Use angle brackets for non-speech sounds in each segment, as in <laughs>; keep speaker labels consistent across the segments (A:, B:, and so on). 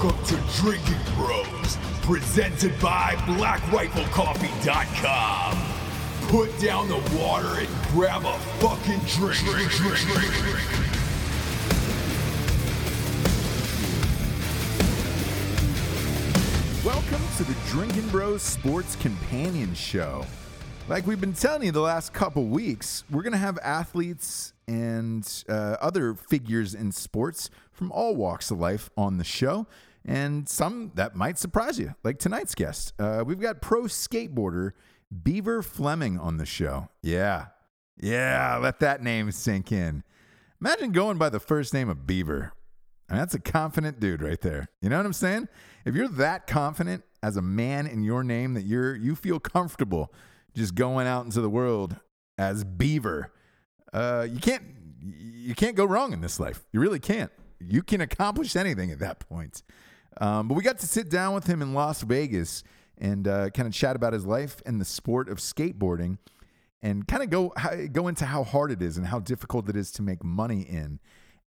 A: Welcome to Drinking Bros, presented by BlackRifleCoffee.com. Put down the water and grab a fucking drink. drink, drink, drink, drink.
B: Welcome to the Drinking Bros Sports Companion Show. Like we've been telling you the last couple weeks, we're going to have athletes and uh, other figures in sports from all walks of life on the show, and some that might surprise you, like tonight's guest. Uh, we've got pro skateboarder Beaver Fleming on the show. Yeah, yeah, let that name sink in. Imagine going by the first name of Beaver. And that's a confident dude right there. You know what I'm saying? If you're that confident as a man in your name that you're you feel comfortable just going out into the world as Beaver, uh, you can't you can't go wrong in this life. You really can't. You can accomplish anything at that point. Um, but we got to sit down with him in Las Vegas and uh, kind of chat about his life and the sport of skateboarding, and kind of go go into how hard it is and how difficult it is to make money in.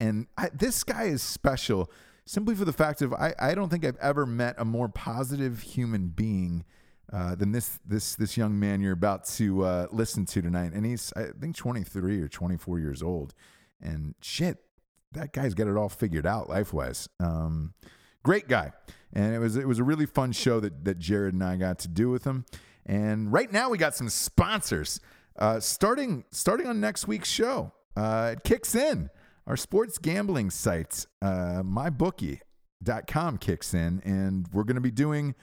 B: And I, this guy is special simply for the fact of I, I don't think I've ever met a more positive human being uh, than this this this young man you're about to uh, listen to tonight. And he's I think 23 or 24 years old. And shit, that guy's got it all figured out life wise. Um, great guy, and it was it was a really fun show that that Jarred and I got to do with him. And right now we got some sponsors. Uh, starting starting on next week's show, uh, it kicks in our sports gambling site, uh, mybookie.com kicks in, and we're going to be doing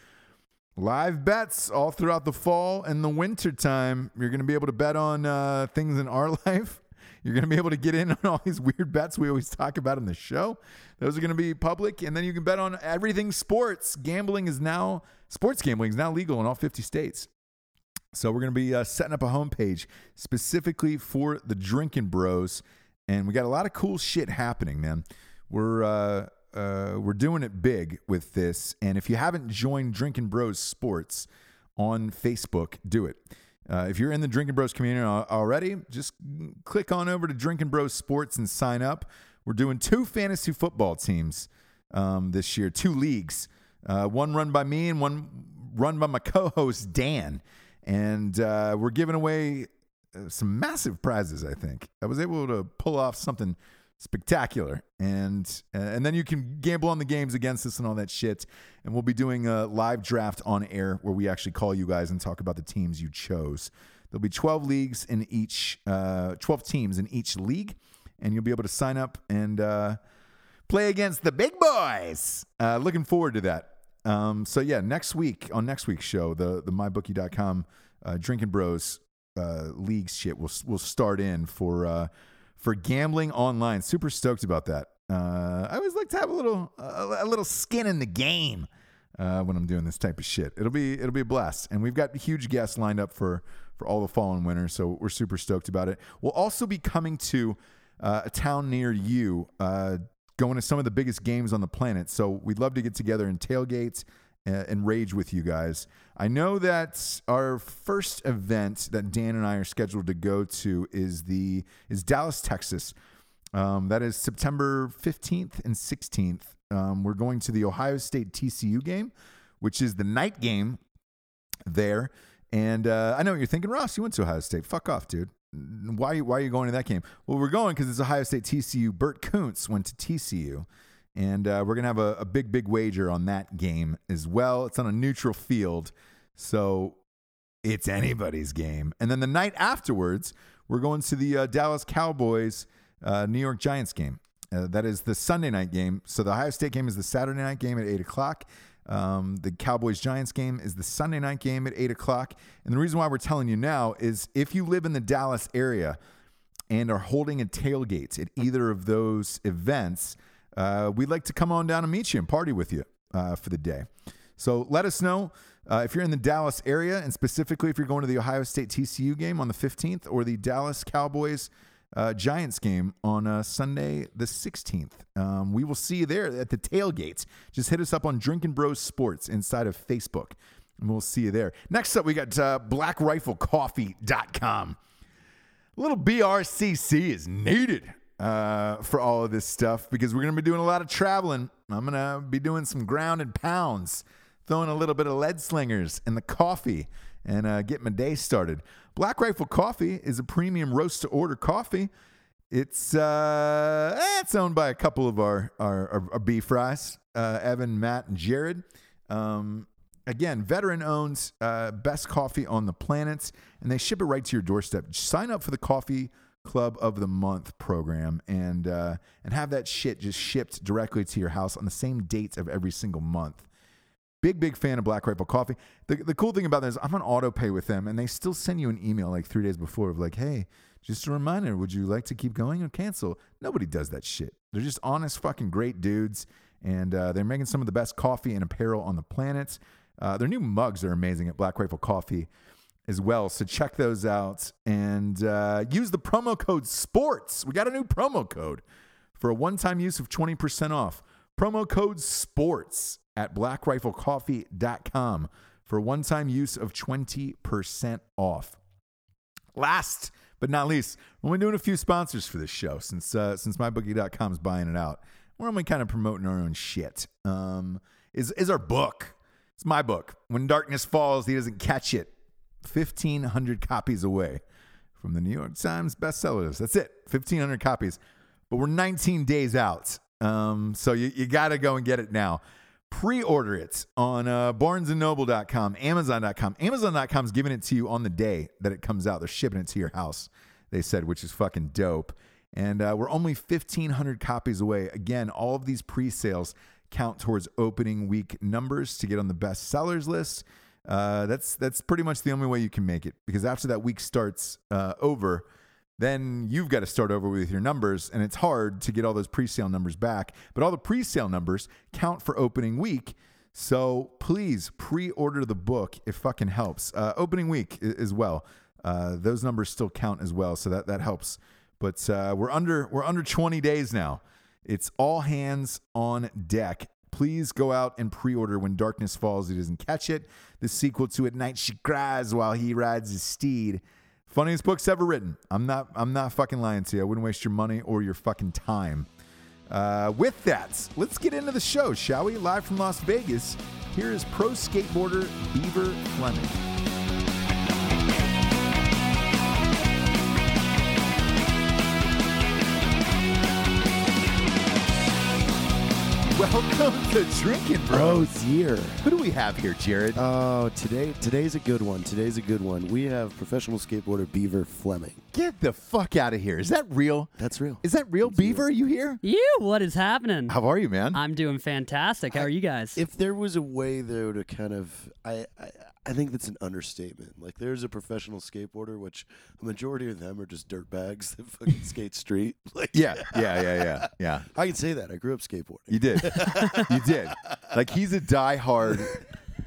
B: live bets all throughout the fall and the winter time. You're going to be able to bet on uh, things in our <laughs> life. You're going to be able to get in on all these weird bets we always talk about in the show. Those are going to be public, and then you can bet on everything sports. Gambling is now sports gambling is now legal in all 50 states. So we're going to be uh, setting up a homepage specifically for the drinking bros and we got a lot of cool shit happening, man. We're uh, uh, we're doing it big with this, and if you haven't joined Drinking Bros Sports on Facebook, do it. Uh, if you're in the Drinking Bros community already, just click on over to Drinking Bros Sports and sign up. We're doing two fantasy football teams um, this year, two leagues, uh, one run by me and one run by my co-host Dan, and uh, we're giving away uh, some massive prizes. I think I was able to pull off something spectacular, and uh, and then you can gamble on the games against us and all that shit. And we'll be doing a live draft on air where we actually call you guys and talk about the teams you chose. There'll be 12 leagues in each, uh, 12 teams in each league, and you'll be able to sign up and uh, play against the big boys. Uh, looking forward to that. Um, so yeah, next week on next week's show, the the mybookie.com uh, drinking bros uh, league shit will will start in for for gambling online. Super stoked about that. Uh, I always like to have a little a, little skin in the game uh, when I'm doing this type of shit. It'll be it'll be a blast, and we've got huge guests lined up for for all the fall and winter. So we're super stoked about it. We'll also be coming to uh, a town near you. Uh, going to some of the biggest games on the planet. So we'd love to get together and tailgates and rage with you guys. I know that our first event that Dan and I are scheduled to go to is the is Dallas, Texas. Um, that is September 15th and 16th. Um, we're going to the Ohio State TCU game, which is the night game there. And uh, I know what you're thinking, Ross. You went to Ohio State. Fuck off, dude. Why, why are you going to that game? Well, we're going because it's Ohio State TCU. Bert Koontz went to TCU. And uh, we're going to have a, a, big, big wager on that game as well. It's on a neutral field. So it's anybody's game. And then the night afterwards, we're going to the uh, Dallas Cowboys uh, New York Giants game. Uh, that is the Sunday night game. So the Ohio State game is the Saturday night game at 8 o'clock. Um, the Cowboys Giants game is the Sunday night game at 8 o'clock. And the reason why we're telling you now is if you live in the Dallas area and are holding a tailgate at either of those events, uh, we'd like to come on down and meet you and party with you uh, for the day. So let us know uh, if you're in the Dallas area, and specifically if you're going to the Ohio State TCU game on the 15th or the Dallas Cowboys uh, Giants game on uh, Sunday the 16th. Um, we will see you there at the tailgates. Just hit us up on Drinking Bros Sports inside of Facebook, and we'll see you there. Next up, we got uh, BlackRifleCoffee.com. A little BRCC is needed uh, for all of this stuff because we're going to be doing a lot of traveling. I'm going to be doing some ground and pounds, throwing a little bit of lead slingers in the coffee, and uh, get my day started. Black Rifle Coffee is a premium roast to order coffee. It's uh, eh, it's owned by a couple of our our, our, our beef fries, uh, Evan, Matt, and Jarred. Um, again, veteran owns uh, best coffee on the planet, and they ship it right to your doorstep. Sign up for the Coffee Club of the Month program and uh, and have that shit just shipped directly to your house on the same dates of every single month. Big, big fan of Black Rifle Coffee. The, the cool thing about that is I'm on auto pay with them, and they still send you an email like three days before of like, hey, just a reminder, would you like to keep going or cancel? Nobody does that shit. They're just honest, fucking great dudes, and uh, they're making some of the best coffee and apparel on the planet. Uh, their new mugs are amazing at Black Rifle Coffee as well. So check those out and uh, use the promo code SPORTS. We got a new promo code for a one time use of 20% off. Promo code SPORTS at blackriflecoffee.com for one time use of 20% off. Last but not least, we're only doing a few sponsors for this show since uh, since mybookie.com is buying it out. We're only kind of promoting our own shit. Um, is is our book? It's my book. When darkness falls, he doesn't catch it. Fifteen hundred copies away from the New York Times bestseller list. That's it. Fifteen hundred copies, but we're 19 days out. Um, so you, you got to go and get it now. Pre-order it on uh, BarnesandNoble.com, Amazon.com. Amazon.com is giving it to you on the day that it comes out. They're shipping it to your house. They said, which is fucking dope. And uh, we're only 1,500 copies away. Again, all of these pre-sales count towards opening week numbers to get on the best sellers list. Uh, that's that's pretty much the only way you can make it because after that week starts uh, over, then you've got to start over with your numbers, and it's hard to get all those pre-sale numbers back. But all the pre-sale numbers count for opening week. So please pre-order the book. It fucking helps. Uh, opening week as well. Uh, those numbers still count as well, so that that helps. But uh, we're under we're under 20 days now. It's all hands on deck. Please go out and pre-order when darkness falls. He doesn't catch it. The sequel to At Night She Cries while he rides his steed. Funniest books ever written. I'm not. I'm not fucking lying to you. I wouldn't waste your money or your fucking time. Uh, with that, let's get into the show, shall we? Live from Las Vegas. Here is pro skateboarder Beaver Fleming. Welcome to Drinking
C: Oh
B: Bros.
C: dear.
B: Who do we have here, Jarred?
C: Oh, today today's a good one. Today's a good one. We have professional skateboarder Beaver Fleming.
B: Get the fuck out of here. Is that real?
C: That's real.
B: Is that real, Beaver? You here?
D: You, what is happening?
B: How are you, man?
D: I'm doing fantastic. How are you guys?
C: If there was a way though to kind of I, I I think that's an understatement. Like there's a professional skateboarder, which a majority of them are just dirt bags that fucking <laughs> skate street. <laughs> Like
B: yeah, yeah, yeah, yeah, yeah. <laughs>
C: I can say that. I grew up skateboarding.
B: You did. you did. Like he's a diehard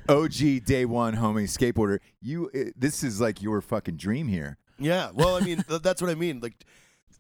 B: OG day one homie skateboarder. You, uh, this is like your fucking dream here.
C: Yeah. Well, I mean, th- that's what I mean. Like,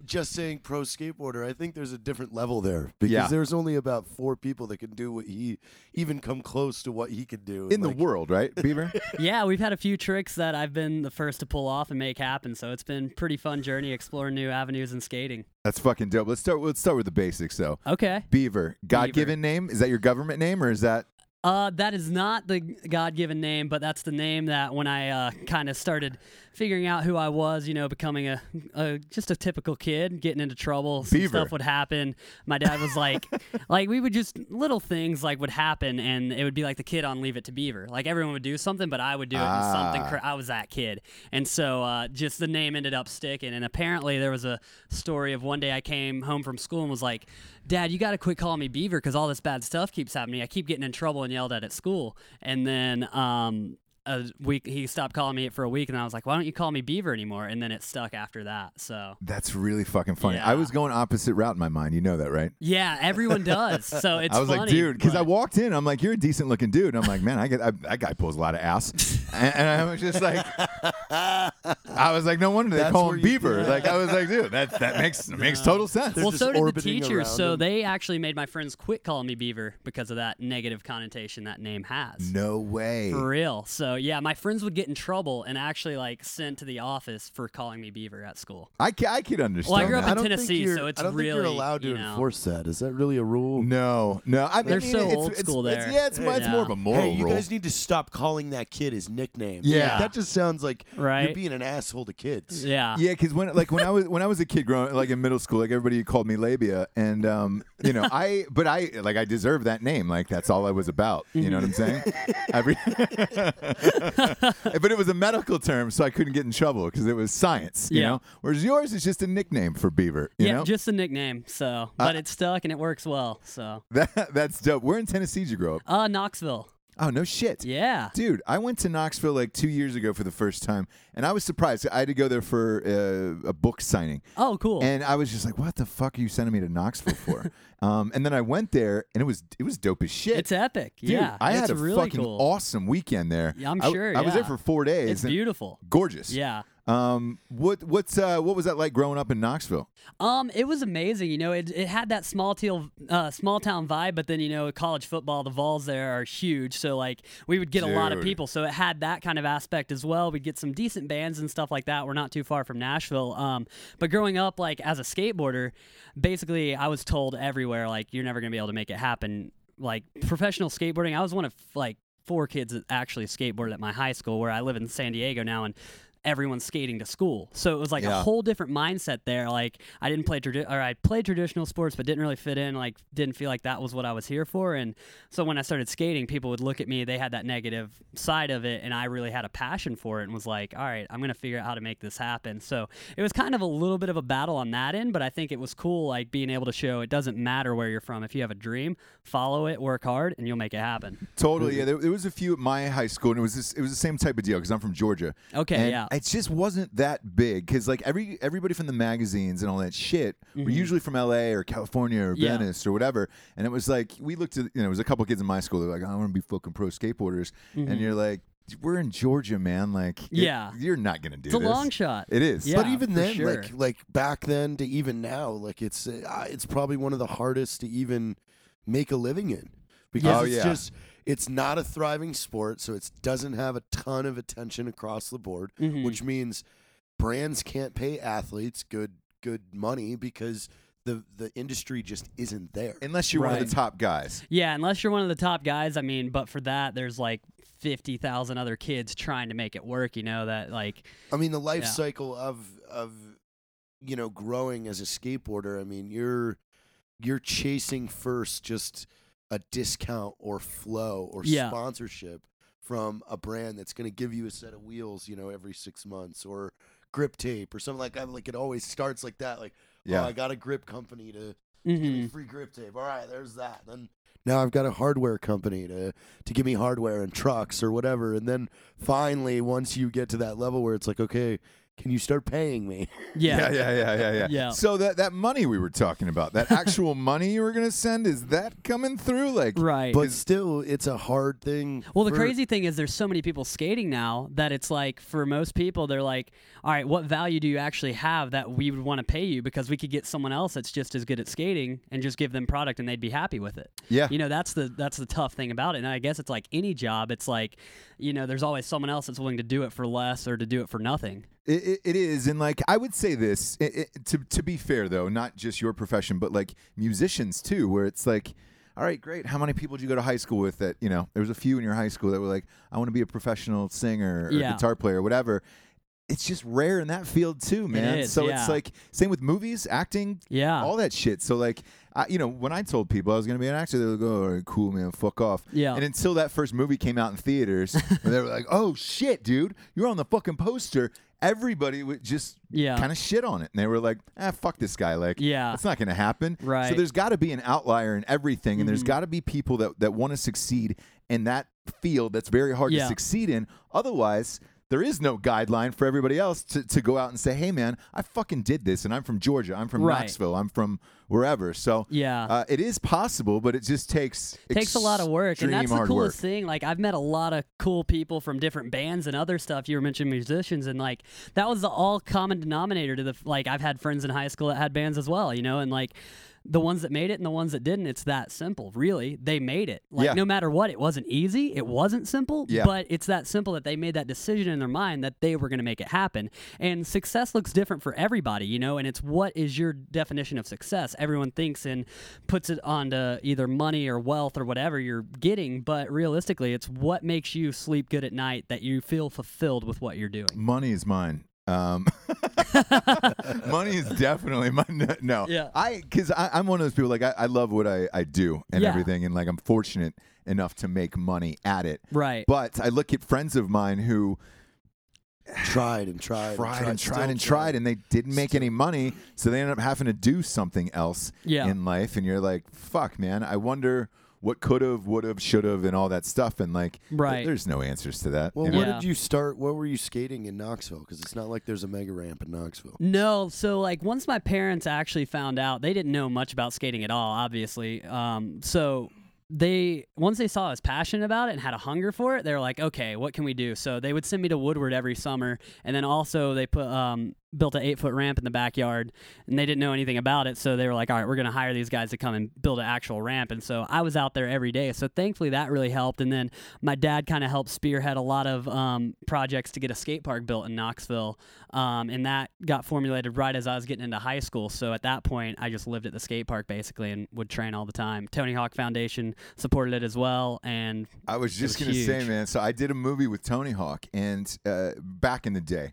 C: just saying pro skateboarder, I think there's a different level there because
B: Yeah.
C: there's only about four people that can do what he even come close to what he could do
B: In the world, right, <laughs> Beaver?
D: yeah, we've had a few tricks that I've been the first to pull off and make happen. So it's been pretty fun journey exploring new avenues in skating.
B: That's fucking dope. Let's start. Let's start with the basics, though.
D: Okay.
B: Beaver, God-given name. Is that your government name, or is that?
D: Uh, that is not the God-given name, but that's the name that when I uh, kind of started figuring out who I was, you know, becoming a, a just a typical kid, getting into trouble, some
B: Beaver.
D: stuff would happen. My dad was like, <laughs> like we would just little things like would happen, and it would be like the kid on Leave It to Beaver. Like everyone would do something, but I would do it something.
B: Ah.
D: Cra- I was that kid, and so uh, just the name ended up sticking. And apparently there was a story of one day I came home from school and was like, Dad, you got to quit calling me Beaver because all this bad stuff keeps happening. I keep getting in trouble and yelled at at school. And then um, a week he stopped calling me it for a week, and I was like, Why don't you call me Beaver anymore? And then it stuck after that. So
B: That's really fucking funny. I was going opposite route in my mind. You know that, right?
D: yeah, everyone does. <laughs> So it's
B: I was like, dude, because I walked in, I'm like, you're a decent looking dude. And I'm like, man, I get I, that guy pulls a lot of ass, <laughs> and, and I was just like, <laughs> I was like, no wonder they
C: That's
B: call
C: where
B: him
C: you-
B: Beaver. Like I was like, dude, that that makes that <laughs> makes total sense.
D: well,
C: just
D: so did the
C: orbiting
D: teachers.
C: around
D: So
C: them.
D: they actually made my friends quit calling me Beaver because of that negative connotation that name has.
B: no way.
D: For real. So yeah, my friends would get in trouble and actually like sent to the office for calling me Beaver at school.
B: I, ca- I could understand.
D: Well, I grew up
B: that.
C: I don't
D: Tennessee,
C: think you're,
D: so it's
C: I don't think
D: really,
C: you're allowed to
D: you know-
C: enforce that. Is that really a rule?
B: No, no. I mean,
D: They're so
B: it's,
D: old
B: it's-
D: school
B: it's-
D: there.
B: yeah, it's, it's
D: Yeah.
B: more of a moral
C: Hey, you
B: rule.
C: guys need to stop calling that kid his nickname.
B: Yeah.
C: that just sounds like
D: Right.
C: you're being an asshole to kids.
D: Yeah.
B: Yeah, because when like when I was when I was a kid growing like in middle school, like everybody called me Labia, and um, you know I but I like I deserve that name. Like that's all I was about. You know what I'm saying? Every, <laughs> but it was a medical term, so I couldn't get in trouble because it was science. You
D: Yeah.
B: know, whereas yours is just a nickname for Beaver. You
D: yeah,
B: know,
D: just a nickname. So, but it's stuck and it works well. So, <laughs>
B: that that's dope. Where in Tennessee did you grow up?
D: uh, Knoxville.
B: Oh no shit.
D: Yeah.
B: Dude, I went to Knoxville like two years ago for the first time, and I was surprised. I had to go there for uh, a book signing,
D: Oh, cool.
B: and I was just like, "What the fuck are you sending me to Knoxville for?" <laughs> um, and then I went there, and it was it was dope as shit.
D: it's epic.
B: Dude,
D: yeah.
B: I had a
D: really
B: fucking
D: cool.
B: awesome weekend there.
D: Yeah, I'm
B: I-
D: sure,
B: I was there for four days.
D: It's beautiful.
B: gorgeous.
D: Yeah.
B: Um, what what's uh what was that like growing up in Knoxville?
D: Um, it was amazing. You know, it, it had that small teal, uh, small town vibe, but then you know, college football, the Vols there are huge, so like we would get a lot of people. So it had that kind of aspect as well. We'd get some decent bands and stuff like that. We're not too far from Nashville. Um, but growing up, like as a skateboarder, basically I was told everywhere like you're never gonna be able to make it happen. Like professional skateboarding, I was one of like four kids that actually skateboarded at my high school, where I live in San Diego now, and everyone's skating to school. So it was like
B: Yeah.
D: a whole different mindset there. Like I didn't play tradi- or I played traditional sports, but didn't really fit in. Like didn't feel like that was what I was here for. And so when I started skating, people would look at me. They had that negative side of it, and I really had a passion for it, and was like, all right, I'm gonna figure out how to make this happen. So it was kind of a little bit of a battle on that end, but I think it was cool, like being able to show it doesn't matter where you're from. If you have a dream, follow it, work hard, and you'll make it happen.
B: Totally. Yeah, there, there was a few at my high school, and it was this, it was the same type of deal because I'm from Georgia.
D: Okay,
B: and
D: yeah.
B: It just wasn't that big because like every everybody from the magazines and all that shit were usually from L.A. or California or
D: Mm-hmm. Yeah.
B: Venice or whatever, and it was like we looked at you know it was a couple kids in my school. They're like, I want to be fucking pro skateboarders, and you're like. We're in Georgia, man. Like, it-
D: Mm-hmm. Yeah.
B: you're not gonna do
D: It's a
B: this.
D: long shot.
B: It is.
D: Yeah.
C: but even
D: for
C: then,
D: sure.
C: like like back then to even now, like it's uh, it's probably one of the hardest to even make a living in because
B: Oh,
C: it's
B: yeah.
C: just it's not a thriving sport, so it doesn't have a ton of attention across the board,
D: Mhm.
C: which means brands can't pay athletes good good money because the the industry just isn't there.
B: Unless you're one of the top guys.
D: Yeah, unless you're one of the top guys. I mean, but for that, there's like fifty thousand other kids trying to make it work. You know that like
C: I mean, the life
D: Yeah.
C: cycle of of you know growing as a skateboarder. I mean, you're you're chasing first just a discount or flow or
D: Yeah.
C: sponsorship from a brand that's going to give you a set of wheels, you know, every six months or grip tape or something like that. Like it always starts like that. Like,
B: Yeah.
C: oh, I got a grip company to give me
D: mhm.
C: free grip tape. All right, there's that. Then now I've got a hardware company to to give me hardware and trucks or whatever. And then finally, once you get to that level where it's like, okay, can you start paying me? <laughs>
D: yeah,
B: yeah, yeah, yeah, yeah, yeah.
D: Yeah.
B: So that that money we were talking about, that <laughs> actual money you were gonna send, is that coming through? Like,
D: right.
C: But still, it's a hard thing.
D: Well, the
C: for-
D: crazy thing is, there's so many people skating now that it's like for most people, they're like, "All right, what value do you actually have that we would want to pay you? Because we could get someone else that's just as good at skating and just give them product and they'd be happy with it."
B: Yeah.
D: You know, that's the that's the tough thing about it. And I guess it's like any job. It's like, you know, there's always someone else that's willing to do it for less or to do it for nothing.
B: It, it, it is, and like I would say this it, to to be fair though, not just your profession, but like musicians too, where it's like, all right, great. How many people did you go to high school with? That you know, there was a few in your high school that were like, I want to be a professional singer or
D: Yeah.
B: guitar player, or whatever. It's just rare in that field too, man.
D: is,
B: so
D: yeah.
B: it's like same with movies, acting,
D: Yeah.
B: all that shit. So like, I, you know, when I told people I was gonna be an actor, they would oh, go, "All right, cool, man, fuck off."
D: Yeah.
B: And until that first movie came out in theaters, <laughs> they were like, "Oh shit, dude, you're on the fucking poster." Everybody would just
D: Yeah.
B: kind of shit on it, and they were like, "Ah, fuck this guy." Like,
D: Yeah.
B: it's not gonna happen.
D: Right. Mm-hmm.
B: there's got to be an outlier in everything, and there's got to be people that that want to succeed in that field that's very hard
D: Yeah.
B: to succeed in. Otherwise. There is no guideline for everybody else to, to go out and say, hey, man, I fucking did this and I'm from Georgia. I'm from
D: Right.
B: Knoxville. I'm from wherever. So
D: Yeah.
B: uh, it is possible, but it just takes it
D: takes a lot of work and that's the coolest
B: work.
D: thing like i've met a lot of cool people from different bands and other stuff you were mentioning musicians and like that was the all common denominator to the like i've had friends in high school that had bands as well you know and like the ones that made it and the ones that didn't it's that simple really they made it like
B: Yeah.
D: no matter what it wasn't easy it wasn't simple
B: Yeah.
D: but it's that simple that they made that decision in their mind that they were going to make it happen and success looks different for everybody you know and it's what is your definition of success everyone thinks and puts it onto either money or wealth or whatever you're getting but realistically it's what makes you sleep good at night that you feel fulfilled with what you're doing
B: Money is mine. Um, <laughs> money is definitely mine. No,
D: Yeah.
B: I because I'm one of those people like I, I love what I, I do and
D: Yeah.
B: everything, and like I'm fortunate enough to make money at it.
D: right
B: But I look at friends of mine who
C: tried and tried,
B: tried and
C: still
B: tried and tried, and they didn't make any money, so they ended up having to do something else
D: Yeah.
B: in life. And you're like, fuck, man. I wonder what could have, would have, should have, and all that stuff. And like,
D: Right.
B: there's no answers to that.
C: Well,
B: you know?
C: where
D: Yeah.
C: did you start? Where were you skating in Knoxville? Because it's not like there's a mega ramp in Knoxville.
D: No, so like once my parents actually found out, they didn't know much about skating at all, obviously. Um, so they once they saw I was passionate about it and had a hunger for it, they were like, okay, what can we do? So they would send me to Woodward every summer, and then also they put um, built an eight foot ramp in the backyard, and they didn't know anything about it, so they were like, all right, we're gonna hire these guys to come and build an actual ramp, and so I was out there every day. So thankfully that really helped, and then my dad kind of helped spearhead a lot of um, projects to get a skate park built in Knoxville, um, and that got formulated right as I was getting into high school. So at that point, I just lived at the skate park basically and would train all the time. Tony Hawk Foundation supported it as well, and
B: I was just gonna say, man. So I did a movie with Tony Hawk, and uh, back in the day,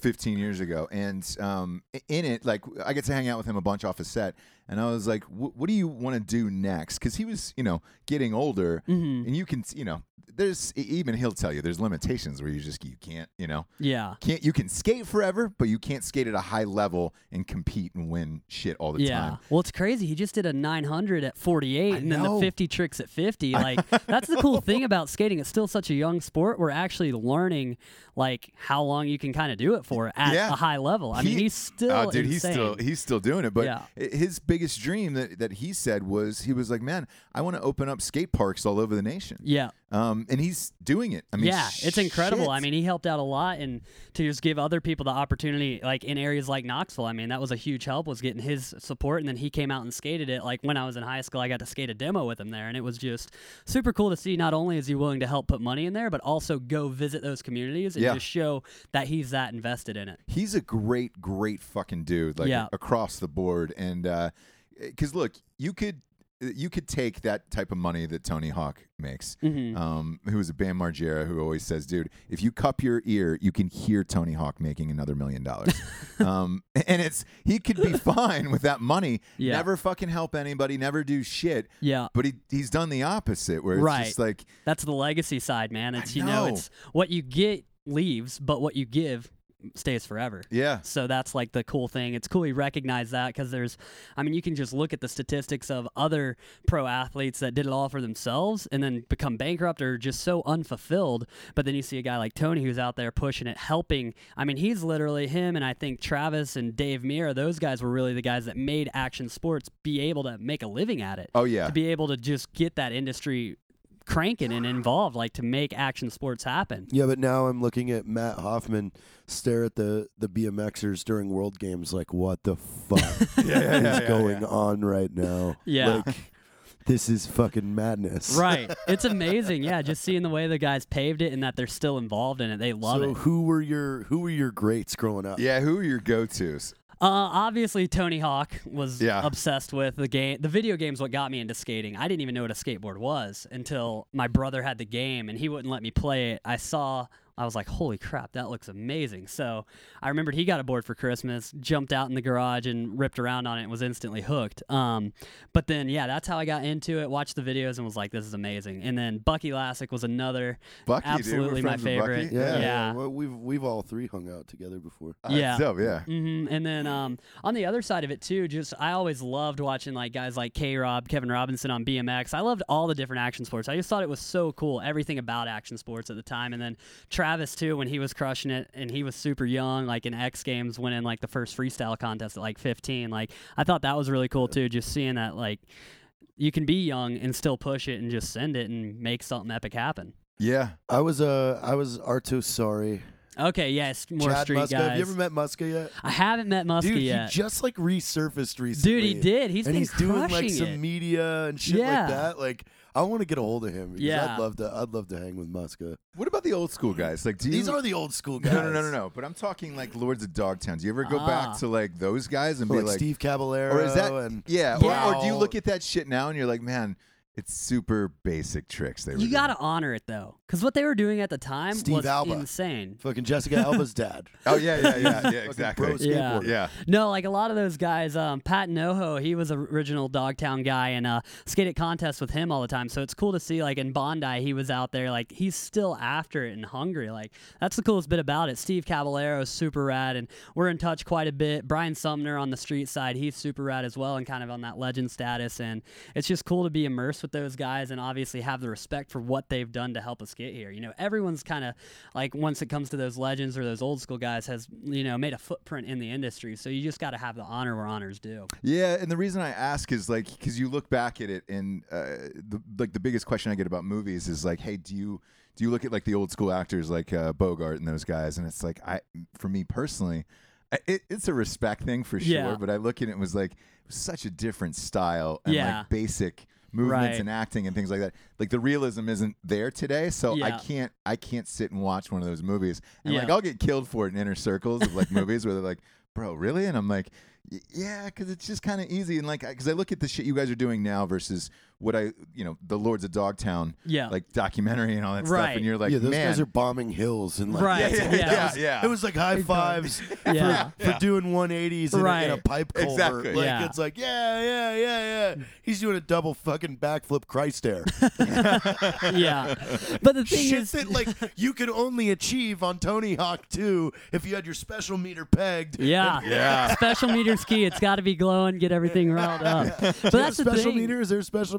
B: 15 years ago, and um, in it, like I get to hang out with him a bunch off a set, and I was like, "What do you want to do next?" Because he was, you know, getting older,
D: Mhm.
B: and you can, you know, there's even he'll tell you there's limitations where you just you can't, you know,
D: yeah.
B: can't you can skate forever, but you can't skate at a high level and compete and win shit all the
D: Yeah.
B: time.
D: Well, it's crazy. He just did a 900 at 48
B: I
D: and then the 50 tricks at 50. Like that's the cool thing about skating. It's still such a young sport. We're actually learning like how long you can kind of do it for at
B: Yeah.
D: a high level. I mean, he's still
B: Oh, dude, he's still he's still doing it. But
D: Yeah.
B: his biggest dream that, that he said was he was like, man, I want to open up skate parks all over the nation.
D: yeah.
B: Um, and he's doing it. I mean,
D: yeah, it's incredible.
B: shit.
D: I mean, he helped out a lot, and to just give other people the opportunity, like in areas like Knoxville. I mean, that was a huge help was getting his support, and then he came out and skated it. Like when I was in high school, I got to skate a demo with him there, and it was just super cool to see. Not only is he willing to help put money in there, but also go visit those communities and
B: Yeah.
D: just show that he's that invested in it.
B: he's a great, great fucking dude. Like
D: Yeah.
B: across the board. And because look, you could you could take that type of money that Tony Hawk makes.
D: Mhm.
B: Um, who is a Bam Margera who always says, "Dude, if you cup your ear, you can hear Tony Hawk making another million dollars." <laughs> um, and it's he could be fine with that money,
D: Yeah.
B: never fucking help anybody, never do shit.
D: Yeah.
B: But he he's done the opposite, where it's
D: Right.
B: just like,
D: That's the legacy side, man. It's you know. it's what you get leaves, but what you give stays forever.
B: yeah,
D: So that's like the cool thing. It's cool you recognize that because there's, I mean, you can just look at the statistics of other pro athletes that did it all for themselves and then become bankrupt or just so unfulfilled. But then you see a guy like Tony who's out there pushing it, helping. I mean, he's literally him, and I think Travis and Dave Mirra, those guys were really the guys that made action sports be able to make a living at it.
B: Oh, yeah.
D: To be able to just get that industry cranking and involved, like to make action sports happen.
C: Yeah, but now I'm looking at Mat Hoffman stare at the the BMXers during World Games like, what the fuck <laughs> is going on right now?
D: Yeah.
C: like this is fucking madness.
D: Right. <laughs> It's amazing. Yeah, just seeing the way the guys paved it and that they're still involved in it. They love it.
C: so
D: it.
C: who were your who were your greats growing up?
B: yeah. Who are your go tos?
D: Uh, obviously Tony Hawk was
B: Yeah.
D: obsessed with the game. The video game's what got me into skating. I didn't even know what a skateboard was until my brother had the game and he wouldn't let me play it. I saw I was like, "Holy crap, that looks amazing!" So I remembered he got a board for Christmas, jumped out in the garage and ripped around on it, and was instantly hooked. Um, but then, yeah, that's how I got into it. Watched the videos and was like, "This is amazing." And then Bucky Lasek was another
B: Bucky,
D: absolutely my
B: friends Bucky.
D: favorite.
C: Yeah,
D: yeah.
C: Well, we've we've all three hung out together before.
D: Yeah.
B: That's dope, yeah.
D: hmm And then um, on the other side of it too, just I always loved watching like guys like K Rob, Kevin Robinson on BMX. I loved all the different action sports. I just thought it was so cool, everything about action sports at the time. And then Travis too when he was crushing it and he was super young, like in X Games, winning like the first freestyle contest at like 15. Like I thought that was really cool too, just seeing that like you can be young and still push it and just send it and make something epic happen.
B: Yeah.
C: I was uh I was Arto sorry.
D: Okay, yes, more
C: Chad
D: street
C: Muska.
D: guys.
C: Have you ever met Muska yet?
D: I haven't met Muska
C: Dude,
D: yet.
C: he just like resurfaced recently.
D: Dude, he did. He's
C: and
D: been
C: he's doing like
D: crushing
C: some
D: it.
C: media and shit
D: Yeah.
C: like that. Like I want to get a hold of him. Because
D: Yeah.
C: I'd love to. I'd love to hang with Muska.
B: What about the old school guys? Like, do you?
C: These are the old school guys.
B: no, no, no, no, no. But I'm talking like Lords of Dogtown. Do you ever go
D: Ah.
B: back to like those guys and be
C: Like,
B: like,
C: Steve Caballero
B: or is that
C: and
B: yeah?
D: Yeah.
B: Or, or do you look at that shit now and you're like, man, it's super basic tricks. They were
D: you gotta honor it though, because what they were doing at the time
C: Steve
D: was
C: Alba.
D: insane.
C: fucking Jessica Alba's dad? <laughs>
B: Oh yeah, yeah, yeah, yeah. <laughs> Exactly.
C: pro
D: Yeah.
C: skateboarder.
B: Yeah.
D: No, like a lot of those guys, um, Pat Ngoho, he was a original Dogtown guy and uh, skate at contests with him all the time. So it's cool to see, like in Bondi, he was out there, like he's still after it and hungry. Like that's the coolest bit about it. Steve Caballero is super rad, and we're in touch quite a bit. Brian Sumner on the street side, he's super rad as well, and kind of on that legend status. And it's just cool to be immersed with those guys and obviously have the respect for what they've done to help us get here. You know, everyone's kind of like once it comes to those legends or those old school guys has you know made a footprint in the industry. So you just got to have the honor where honors due.
B: Yeah, and the reason I ask is like because you look back at it, and uh, the like the biggest question I get about movies is like, hey, do you do you look at like the old school actors like uh, Bogart and those guys, and it's like I, for me personally, it, it's a respect thing for sure,
D: Yeah.
B: but I look at it and was like it was such a different style and
D: Yeah.
B: like basic movements
D: Right.
B: and acting and things like that. Like the realism isn't there today, so I can't I can't sit and watch one of those movies and like I'll get killed for it in inner circles of like movies where they're like, bro, really? And I'm like, yeah, because it's just kind of easy and like because I look at the shit you guys are doing now versus what I you know the Lords of Dogtown
D: Yeah.
B: like documentary and all that stuff,
D: Right.
B: and you're like,
C: yeah, those
B: man,
C: guys are bombing hills and like
D: Right,
C: that's-
D: yeah,
C: that
D: yeah,
C: was-
B: yeah.
C: It was like high fives
D: Yeah.
C: for, for doing 180s in, a, in a
D: Right.
C: pipe culvert.
B: Exactly.
C: Like
D: Yeah.
C: it's like yeah, yeah, yeah, yeah. He's doing a double fucking backflip Christ air. <laughs>
D: yeah, but the thing
C: Shit
D: is,
C: that like you could only achieve on Tony Hawk 2 if you had your special meter pegged.
D: yeah,
B: Yeah.
D: special meter ski. It's got to be glowing, get everything riled up. But
C: Do you
D: that's the
C: special
D: thing.
C: meter? Is there a special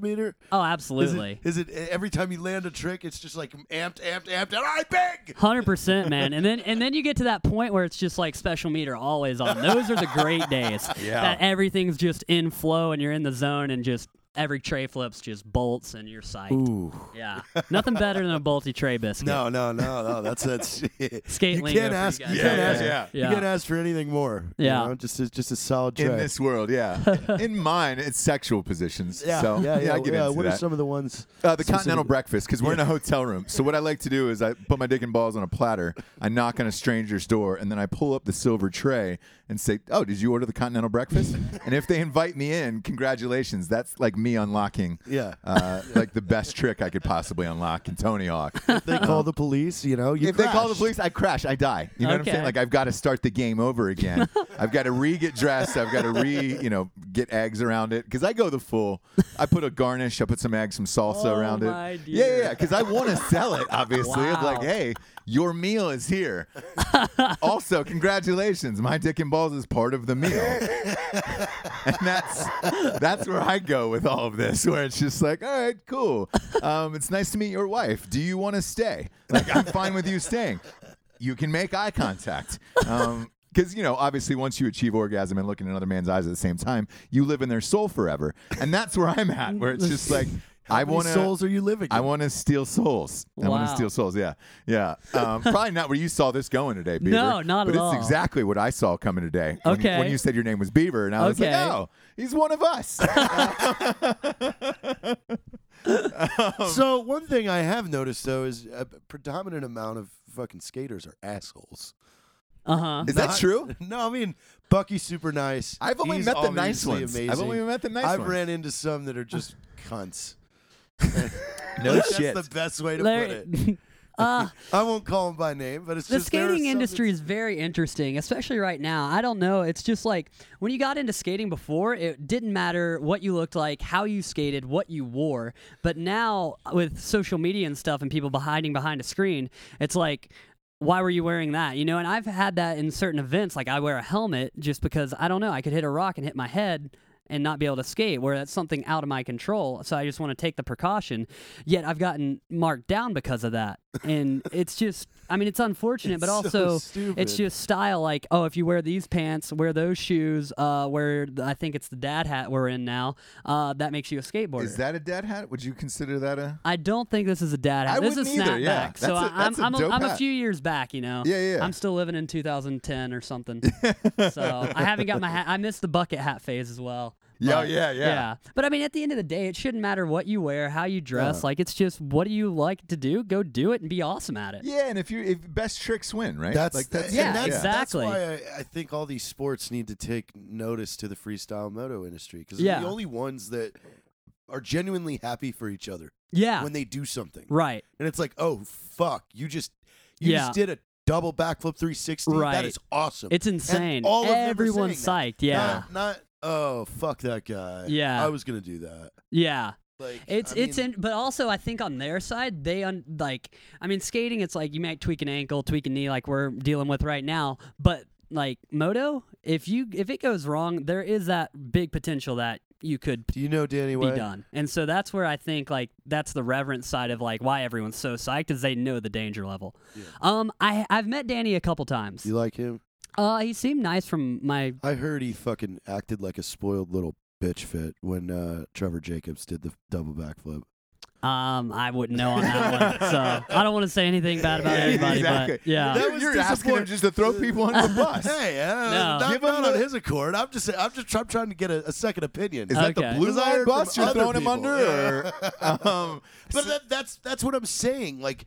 D: Oh,
C: Is
D: absolutely.
C: it, is it every time you land a trick, it's just like amped, amped, amped, and I big.
D: Hundred percent, <laughs> man. And then and then you get to that point where it's just like special meter always on. Those are the great days. <laughs>
B: Yeah.
D: That everything's just in flow and you're in the zone and just every tray flips just bolts and you're psyched.
C: Ooh.
D: Yeah. <laughs> Nothing better than a bolty tray biscuit.
C: No, no, no, no. That's that's. <laughs>
D: Skate
C: you can't ask. You
B: Yeah,
C: can't
B: yeah,
C: ask.
B: yeah.
C: You can't ask for anything more. you
D: Yeah.
C: know, just a, just a solid
B: tray.
C: in
B: this world, yeah. <laughs> in mine, it's sexual positions.
C: yeah,
B: so
C: yeah, yeah.
B: I get
C: yeah.
B: into
C: What are some of the ones?
B: Uh, the continental breakfast because we're in a hotel room. So what I like to do is I put my dick and balls on a platter. I knock on a stranger's door, and then I pull up the silver tray and say, "Oh, did you order the continental breakfast?" <laughs> and if they invite me in, congratulations. That's like me unlocking,
C: Yeah.
B: uh, like the best trick I could possibly unlock in Tony Hawk.
C: They call the police. You know, you
B: if they call the police, I crash. I die. You know what I'm saying? Like I've got to start the game over again. <laughs> I've got to re get dressed. I've got to re, you know, get eggs around it because I go the full. I put a garnish. I put some eggs, some salsa
D: Oh,
B: around
D: my
B: it. Yeah, yeah,
D: dear.
B: yeah. Because I want to sell it. Obviously, It's like, hey, your meal is here. <laughs> also, congratulations, my dick and balls is part of the meal. <laughs> and that's that's where I go with all of this, where it's just like, all right, cool. Um, it's nice to meet your wife. Do you want to stay? Like, I'm fine with you staying. You can make eye contact. Um, because you know, obviously, once you achieve orgasm and look in another man's eyes at the same time, you live in their soul forever, and that's where I'm at. Where it's just like, I
C: many
B: want to.
C: souls are you living?
B: I want to steal souls. I want to steal souls. Yeah, yeah. Um, probably not where you saw this going today, Beaver.
D: No, not
B: but
D: at
B: it's exactly what I saw coming today. When,
D: Okay.
B: when you said your name was Beaver, and I was
D: Okay.
B: like, oh, he's one of us. <laughs> <laughs>
C: so one thing I have noticed though is a predominant amount of fucking skaters are assholes.
D: Uh huh.
B: Is that true? <laughs>
C: No, I mean Bucky's super nice.
B: I've only
C: He's
B: met the nice ones.
C: Amazing.
B: I've only met the nice ones.
C: I've ran into some that are just cunts. <laughs>
B: No
C: That's
B: shit.
C: That's the best way to put it. <laughs>
D: uh, <laughs>
C: I won't call him by name, but it's
D: the
C: just there are
D: skating industry is very interesting, especially right now. I don't know. It's just like when you got into skating before, it didn't matter what you looked like, how you skated, what you wore. But now with social media and stuff and people hiding behind a screen, it's like, why were you wearing that? You know, and I've had that in certain events. Like I wear a helmet just because I don't know. I could hit a rock and hit my head and not be able to skate, where that's something out of my control. So I just want to take the precaution. Yet I've gotten marked down because of that. And it's just I mean it's unfortunate, but
C: It's so
D: also
C: stupid.
D: it's just style. Like oh, if you wear these pants, wear those shoes, uh, wear the- I think it's the dad hat we're in now. Uh, that makes you a skateboarder.
B: Is that a dad hat? Would you consider that a?
D: I don't think this is a dad hat.
B: I
D: this is
B: either,
D: snapback.
B: yeah.
D: So
B: That's a-
D: I- I'm
B: that's a
D: I'm, I'm a few years back, you know.
B: Yeah, yeah.
D: I'm still living in 2010 or something. <laughs> so I haven't got my hat. I missed the bucket hat phase as well.
B: Yeah,
D: But-
B: yeah, yeah.
D: But I mean, at the end of the day, it shouldn't matter what you wear, how you dress.
B: Yeah.
D: Like it's just what do you like to do? Go do it and be awesome at it.
B: Yeah, and if you if best tricks win, right?
C: That's
B: like that's
D: Yeah,
C: that's,
D: exactly.
C: That's why I, I think all these sports need to take notice to the freestyle moto industry because
D: Yeah.
C: they're the only ones that are genuinely happy for each other
D: Yeah.
C: when they do something.
D: right.
C: And it's like, oh fuck, you just you
D: Yeah.
C: just did a double backflip 360.
D: Right.
C: That is awesome.
D: It's
C: And
D: insane.
C: all of them are
D: Everyone's
C: saying
D: psyched. Yeah.
C: Not, not oh fuck that guy.
D: Yeah.
C: I was gonna do that.
D: Yeah.
C: Like
D: It's
C: I
D: it's in, but also I think on their side they un, like I mean skating it's like you might tweak an ankle, tweak a knee like we're dealing with right now, but like moto, if you if it goes wrong, there is that big potential that you could
C: Do you know Danny
D: be
C: Way?
D: done. And so that's where I think like that's the reverence side of like why everyone's so psyched is they know the danger level. Um I I've met Danny a couple times.
C: You like him?
D: Uh he seemed nice from my
C: I heard he fucking acted like a spoiled little bitch fit when uh, Trevor Jacobs did the double backflip.
D: um I wouldn't know on that one. So <laughs> I don't want to say anything bad about anybody
B: exactly.
D: but yeah.
C: That was
B: you're asking him
C: disappointing.
B: just to throw people under the <laughs> bus.
C: Hey, uh,
D: No.
C: not,
B: Give him
C: not on
B: the-
C: his accord. I'm just I'm just try, trying to get a, a second opinion.
B: Is that the
D: Okay.
B: blue
C: 'Cause I
B: line
C: heard
B: bus you're
C: other
B: throwing him
C: people.
B: under?
C: Yeah.
B: Or, <laughs> um,
C: But that, that's that's what I'm saying. Like,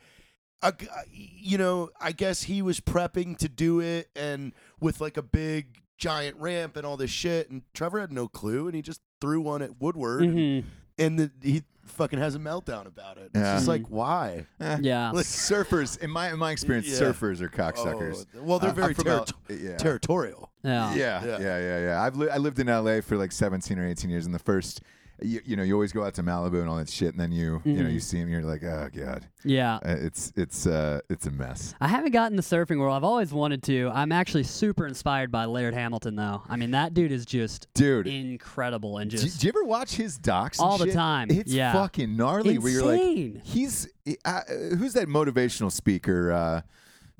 C: a g- you know, I guess he was prepping to do it, and with like a big giant ramp and all this shit, and Trevor had no clue, and he just threw one at Woodward,
D: Mhm.
C: and the, he fucking has a meltdown about it. It's
B: Yeah.
C: just like why?
B: eh.
D: Yeah. <laughs>
C: Like-
B: surfers, in my in my experience,
C: Yeah.
B: surfers are cocksuckers.
C: Oh, well, they're
B: I- I'm
C: very
B: from
C: terri-
B: L- yeah.
C: territorial.
D: Yeah.
B: Yeah,
C: Yeah.
B: yeah, yeah, yeah. I've li- I lived in LA for like 17 or 18 years, and the first, you, you know, you always go out to Malibu and all that shit, and then you, you know, you see him, you're like, oh god,
D: Yeah.
B: Uh, it's it's uh it's a mess.
D: I haven't gotten the surfing world. I've always wanted to. I'm actually super inspired by Laird Hamilton, though. I mean, that dude is just
B: Dude,
D: incredible and just
B: do you ever watch his docs
D: All the time,
B: It's
D: yeah.
B: fucking gnarly. Where you're like, he's uh, who's that motivational speaker? Uh,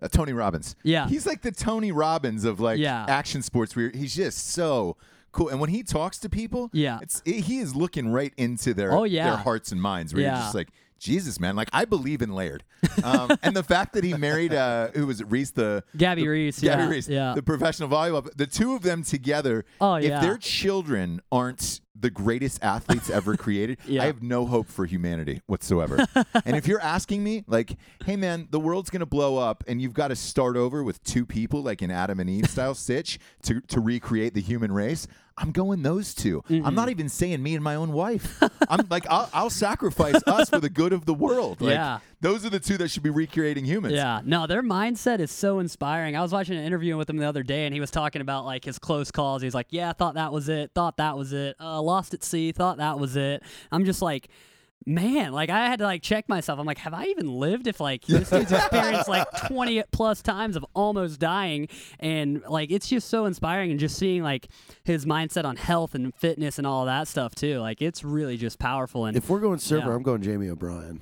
B: uh, Tony Robbins.
D: Yeah.
B: he's like the Tony Robbins of like
D: Yeah.
B: action sports. Where he's just so cool, and when he talks to people,
D: Yeah.
B: it's he is looking right into their
D: Oh, yeah.
B: their hearts and minds. Where you're just like. Jesus, man! Like I believe in Laird, um, <laughs> and the fact that he married uh, who was it, Reece, the
D: Gabby
B: the-
D: Reece,
B: Gabby
D: yeah,
B: Reece,
D: yeah.
B: the professional volleyball. The two of them together,
D: Oh,
B: if
D: yeah.
B: their children aren't the greatest athletes ever created, <laughs>
D: Yeah.
B: I have no hope for humanity whatsoever. and if you're <laughs> asking me, like, hey man, the world's gonna blow up, and you've got to start over with two people, like an Adam and Eve style <laughs> stitch, to to recreate the human race. I'm going those 2 i I'm not even saying me and my own wife. I'm like, I'll, I'll sacrifice us for the good of the world. Like,
D: Yeah.
B: Those are the two that should be recreating humans.
D: Yeah, no, their mindset is so inspiring. I was watching an interview with him the other day, and he was talking about like his close calls. He's like, "Yeah, I thought that was it. Thought that was it. Uh, lost at sea. Thought that was it." I'm just like, man, like I had to like check myself. I'm like, have I even lived? If like this dude's <laughs> experienced like 20 plus times of almost dying, and like it's just so inspiring, and just seeing like his mindset on health and fitness and all that stuff too. Like it's really just powerful. And
C: If we're going server,
D: Yeah.
C: I'm going Jamie O'Brien.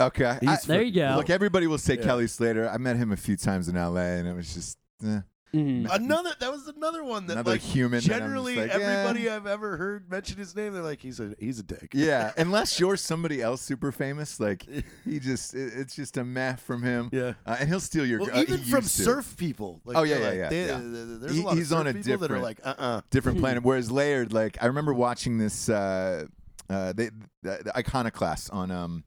B: Okay.
C: He's
B: I-
D: there you go.
B: Look, everybody will say
C: Yeah.
B: Kelly Slater. I met him a few times in LA, and it was just eh.
D: Mhm.
C: Another that was another one that
B: Another
C: like
B: human that I'm
C: Generally,
B: like,
C: everybody
B: eh.
C: I've ever heard mention his name, they're like, he's a he's a dick.
B: yeah. <laughs> Unless you're somebody else super famous, like he just it- it's just a meh from him.
C: Yeah.
B: Uh, and he'll steal your.
C: Well,
B: uh,
C: even from
B: to.
C: surf people. Like,
B: Oh, yeah, yeah,
C: like,
B: yeah,
C: they-
B: yeah.
C: There's
B: He-
C: a lot
B: he's
C: of
B: on a
C: people that are
B: different-
C: like, uh, uh
B: different planet. Whereas Laird, like I remember watching this uh, uh, they, the, the Iconoclast on um,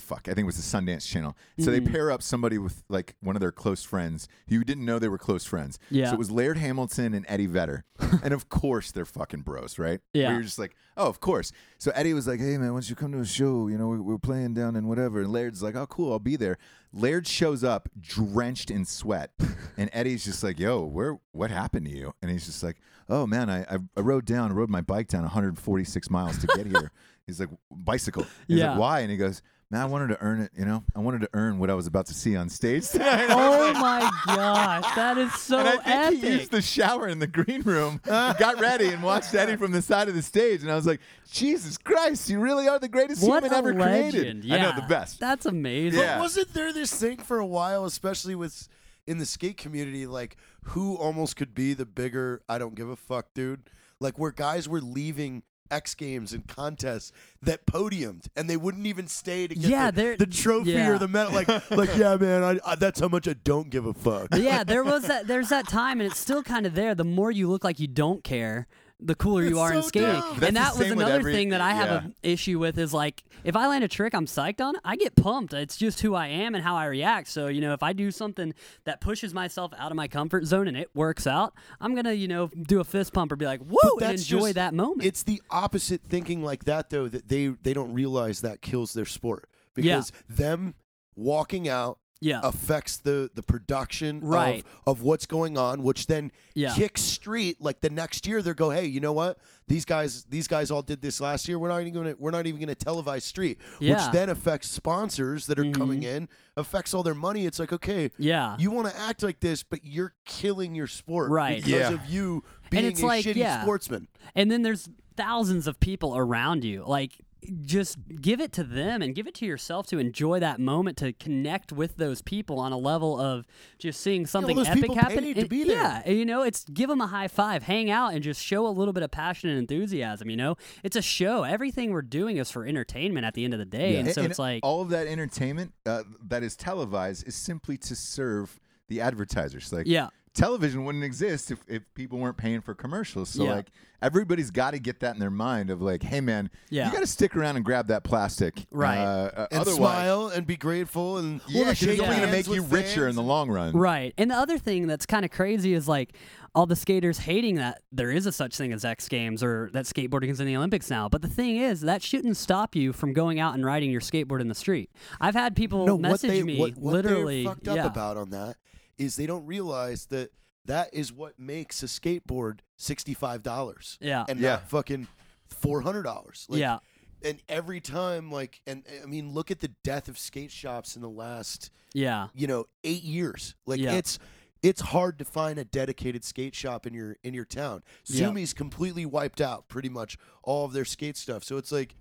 B: fuck, I think it was the Sundance Channel. So they
D: Mhm.
B: pair up somebody with like one of their close friends who you didn't know they were close friends.
D: Yeah.
B: So it was Laird Hamilton and Eddie Vedder, <laughs> and of course they're fucking bros, right?
D: Yeah.
B: You're just like, oh, of course. So Eddie was like, hey man, once you come to a show, you know we're, we're playing down and whatever, and Laird's like, oh cool, I'll be there. Laird shows up drenched in sweat, <laughs> and Eddie's just like, yo, where, what happened to you? And he's just like, oh man, I, I, I rode down, rode my bike down 146 miles to get here. <laughs> he's like, bicycle. He's
D: Yeah.
B: like, why? And he goes, Man, I wanted to earn it. You know, I wanted to earn what I was about to see on stage <laughs> tonight. <laughs>
D: Oh my gosh, that is so
B: and I think
D: epic.
B: he used the shower in the green room, got ready, and watched Eddie from the side of the stage. And I was like, Jesus Christ, you really are the greatest
D: what
B: human
D: a
B: ever
D: legend.
B: created.
D: Yeah,
B: I know the best.
D: That's amazing.
B: Yeah.
C: But wasn't there this thing for a while, especially with in the skate community, like who almost could be the bigger I don't give a fuck dude? Like where guys were leaving X Games and contests that podiumed and they wouldn't even stay to get
D: Yeah,
C: the, the trophy
D: yeah.
C: or the medal. Like, like yeah, man, I, I, that's how much I don't give a fuck.
D: yeah, there was that. There's that time, and it's still kind of there. The more you look like you don't care, the cooler you
C: It's
D: are in skating.
C: dumb.
D: And
B: the
D: that was another
B: every-
D: thing that I have
B: yeah.
D: an issue with is like if I land a trick, I'm psyched on it. I get pumped. It's just who I am and how I react. So you know, if I do something that pushes myself out of my comfort zone and it works out, I'm gonna you know do a fist pump or be like
C: "Whoa,"
D: and enjoy
C: just-
D: that moment.
C: It's the opposite thinking like that though that they they don't realize that kills their sport
D: Yeah.
C: because them walking out
D: yeah.
C: affects the the production
D: Right.
C: of, of what's going on, which then
D: Yeah.
C: kicks street. Like the next year, they go, "Hey, you know what? These guys these guys all did this last year. We're not even gonna we're not even gonna televise street,
D: Yeah.
C: which then affects sponsors that are coming mm-hmm. in, affects all their money. It's like, okay,
D: Yeah.
C: you want to act like this, but you're killing your sport,
D: Right.
C: Because
B: Yeah.
C: of you being
D: it's
C: a
D: like,
C: shitty
D: yeah.
C: sportsman.
D: And then there's thousands of people around you. Like, just give it to them and give it to yourself to enjoy that moment to connect with those people on a level of just seeing something
C: those
D: epic
C: people
D: happen.
C: paid to be there.
D: Yeah, and, you know, it's give them a high five, hang out, and just show a little bit of passion and enthusiasm. You know, it's a show. Everything we're doing is for entertainment at the end of the day, and so it's like,
B: all of that entertainment uh, that is televised is simply to serve the advertisers. Like,
D: yeah,
B: television wouldn't exist if, if people weren't paying for commercials. So
D: Yeah.
B: like everybody's got to get that in their mind of like, hey man,
D: Yeah.
B: you got to stick around and grab that plastic,
D: Right.
B: Uh, uh,
C: And
B: otherwise,
C: smile and be grateful and
B: yeah, 'cause
C: shake
B: it's only gonna make you
C: with
B: richer in the long run.
D: Right. And the other thing that's kind of crazy is like all the skaters hating that there is a such thing as X Games or that skateboarding is in the Olympics now. But the thing is, that shouldn't stop you from going out and riding your skateboard in the street. I've had people
C: no,
D: message
C: what they,
D: me
C: what, what
D: literally.
C: they're fucked up
D: yeah.
C: about on that is they don't realize that that is what makes a skateboard sixty five dollars.
D: Yeah.
C: and
B: Yeah.
C: not fucking four hundred dollars. Like,
D: yeah.
C: and every time, like, and I mean, look at the death of skate shops in the last,
D: Yeah.
C: you know, eight years. Like,
D: Yeah.
C: it's it's hard to find a dedicated skate shop in your in your town.
D: Yeah.
C: Zumiez completely wiped out pretty much all of their skate stuff. So it's like,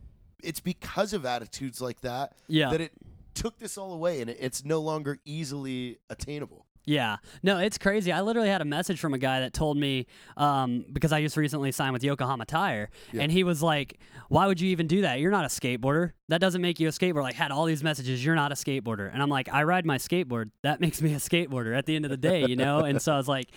C: it's because of attitudes like that
D: Yeah.
C: that it took this all away, and it, it's no longer easily attainable.
D: Yeah, no, it's crazy. I literally had a message from a guy that told me um, because I just recently signed with Yokohama Tire, and he was like, "Why would you even do that? You're not a skateboarder. That doesn't make you a skateboarder." Like, had all these messages. You're not a skateboarder, and I'm like, I ride my skateboard. That <laughs> makes me a skateboarder. At the end of the day, you know. and so I was like,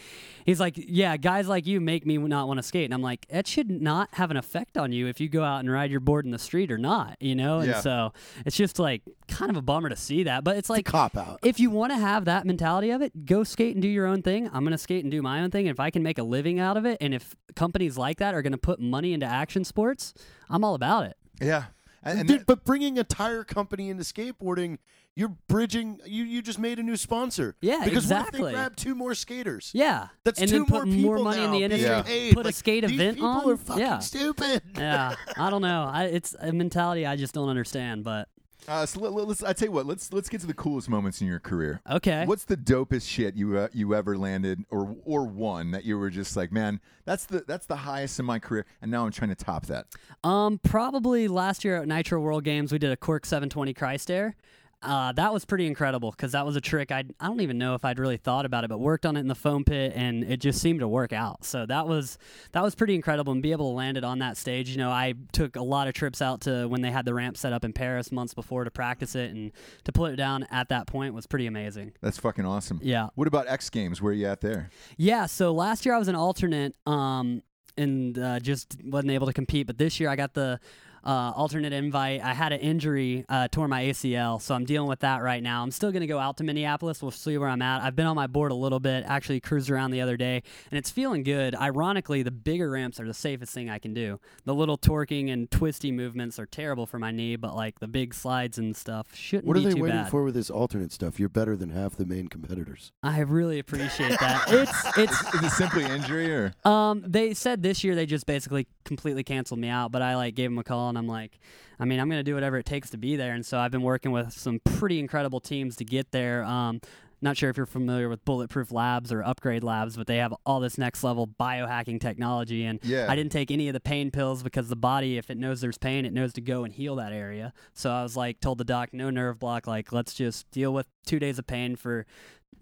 D: he's like, "Yeah, guys like you make me not want to skate," and I'm like, that should not have an effect on you if you go out and ride your board in the street or not, you know. And
B: Yeah.
D: so it's just like kind of a bummer to see that, but it's like
C: Cop out.
D: if you want to have that mentality of it, go skate and do your own thing. I'm going to skate and do my own thing. If I can make a living out of it, and if companies like that are going to put money into action sports, I'm all about it.
B: Yeah, and, and
C: Dude,
B: that-
C: but bringing a tire company into skateboarding, you're bridging. You you just made a new sponsor.
D: Yeah,
C: because what if they grab two more skaters?
D: Yeah,
C: That's
D: and
C: two
D: then put
C: more people
D: more money in the industry.
B: Yeah.
C: paid.
D: Put a skate
C: these
D: event
C: people
D: on.
C: Are fucking
D: yeah,
C: stupid.
D: yeah. <laughs> I don't know. I, it's a mentality I just don't understand. But
B: uh, so let, us I tell you what, let's let's get to the coolest moments in your career.
D: okay,
B: What's the dopest shit you uh, you ever landed or or won that you were just like, man, that's the that's the highest in my career, and now I'm trying to top that.
D: Um, probably last year at Nitro World Games, we did a Cork 720 Christ Air. Uh, that was pretty incredible because that was a trick I I don't even know if I'd really thought about it, but worked on it in the foam pit and it just seemed to work out. So that was that was pretty incredible and be able to land it on that stage. You know, I took a lot of trips out to when they had the ramp set up in Paris months before to practice it and to put it down at that point was pretty amazing.
B: That's fucking awesome.
D: Yeah.
B: What about X Games? Where are you at there?
D: Yeah, so last year I was an alternate um, and uh, just wasn't able to compete. But this year I got the uh, alternate invite. I had an injury, uh, tore my ACL, so I'm dealing with that right now. I'm still going to go out to Minneapolis. We'll see where I'm at. I've been on my board a little bit, actually cruised around the other day, and it's feeling good. Ironically, the bigger ramps are the safest thing I can do. The little torquing and twisty movements are terrible for my knee, but like the big slides and stuff shouldn't
C: What are they waiting
D: bad.
C: for with this alternate stuff? You're better than half the main competitors.
D: I really appreciate that. <laughs> It's it's
B: Is it simply injury or?
D: Um, they said this year they just basically completely canceled me out, but I like gave them a call and I'm like, I mean, I'm going to do whatever it takes to be there. And so I've been working with some pretty incredible teams to get there. Um, not sure if you're familiar with Bulletproof Labs or Upgrade Labs, but they have all this next level biohacking technology. And
B: Yeah.
D: I didn't take any of the pain pills because the body, if it knows there's pain, it knows to go and heal that area. So I was like, told the doc, no nerve block. Like, let's just deal with two days of pain for,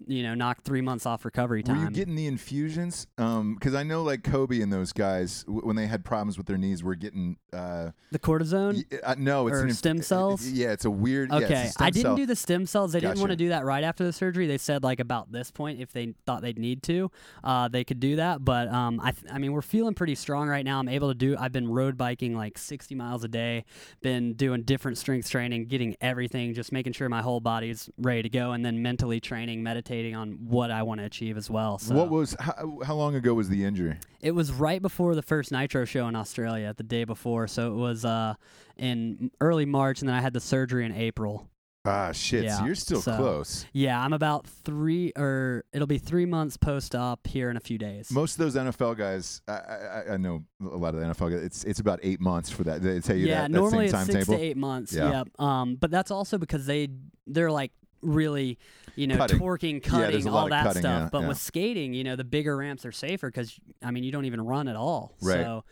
D: you know, knock three months off recovery time.
B: Were you getting the infusions? Because I know, like Kobe and those guys, w- when they had problems with their knees, were getting. Uh,
D: the cortisone?
B: y- uh, no, it's
D: Or
B: inf-
D: stem cells?
B: Yeah, it's a weird. yeah, it's a
D: Okay, I didn't
B: cell.
D: do the stem cells. They didn't want to do that right after the surgery. They said like about this point, if they thought they'd need to, uh, they could do that. But um, I, th- I mean, we're feeling pretty strong right now. I'm able to do. I've been road biking like 60 miles a day. Been doing different strength training, getting everything, just making sure my whole body's ready to go, and then mentally training, meditating on what I want to achieve as well. So
B: What was how, how long ago was the injury?
D: it was right before the first Nitro show in Australia, the day before. So it was uh, in early March, and then I had the surgery in April.
B: Ah, shit.
D: Yeah,
B: so you're still
D: so-
B: close.
D: Yeah, I'm about three, or it'll be three months post op here in a few days.
B: Most of those NFL guys, I, I, I know a lot of the NFL guys. It's it's about eight months for that. They tell you
D: yeah,
B: that,
D: normally
B: that
D: it's six to eight months.
B: Yeah.
D: Yep. Um, but that's also because they they're like really, you know,
B: Cutting.
D: torquing, cutting,
B: lot
D: all that
B: cutting,
D: stuff.
B: yeah,
D: but
B: yeah.
D: with skating, you know, the bigger ramps are safer because I mean, you don't even run at all.
B: Right.
D: So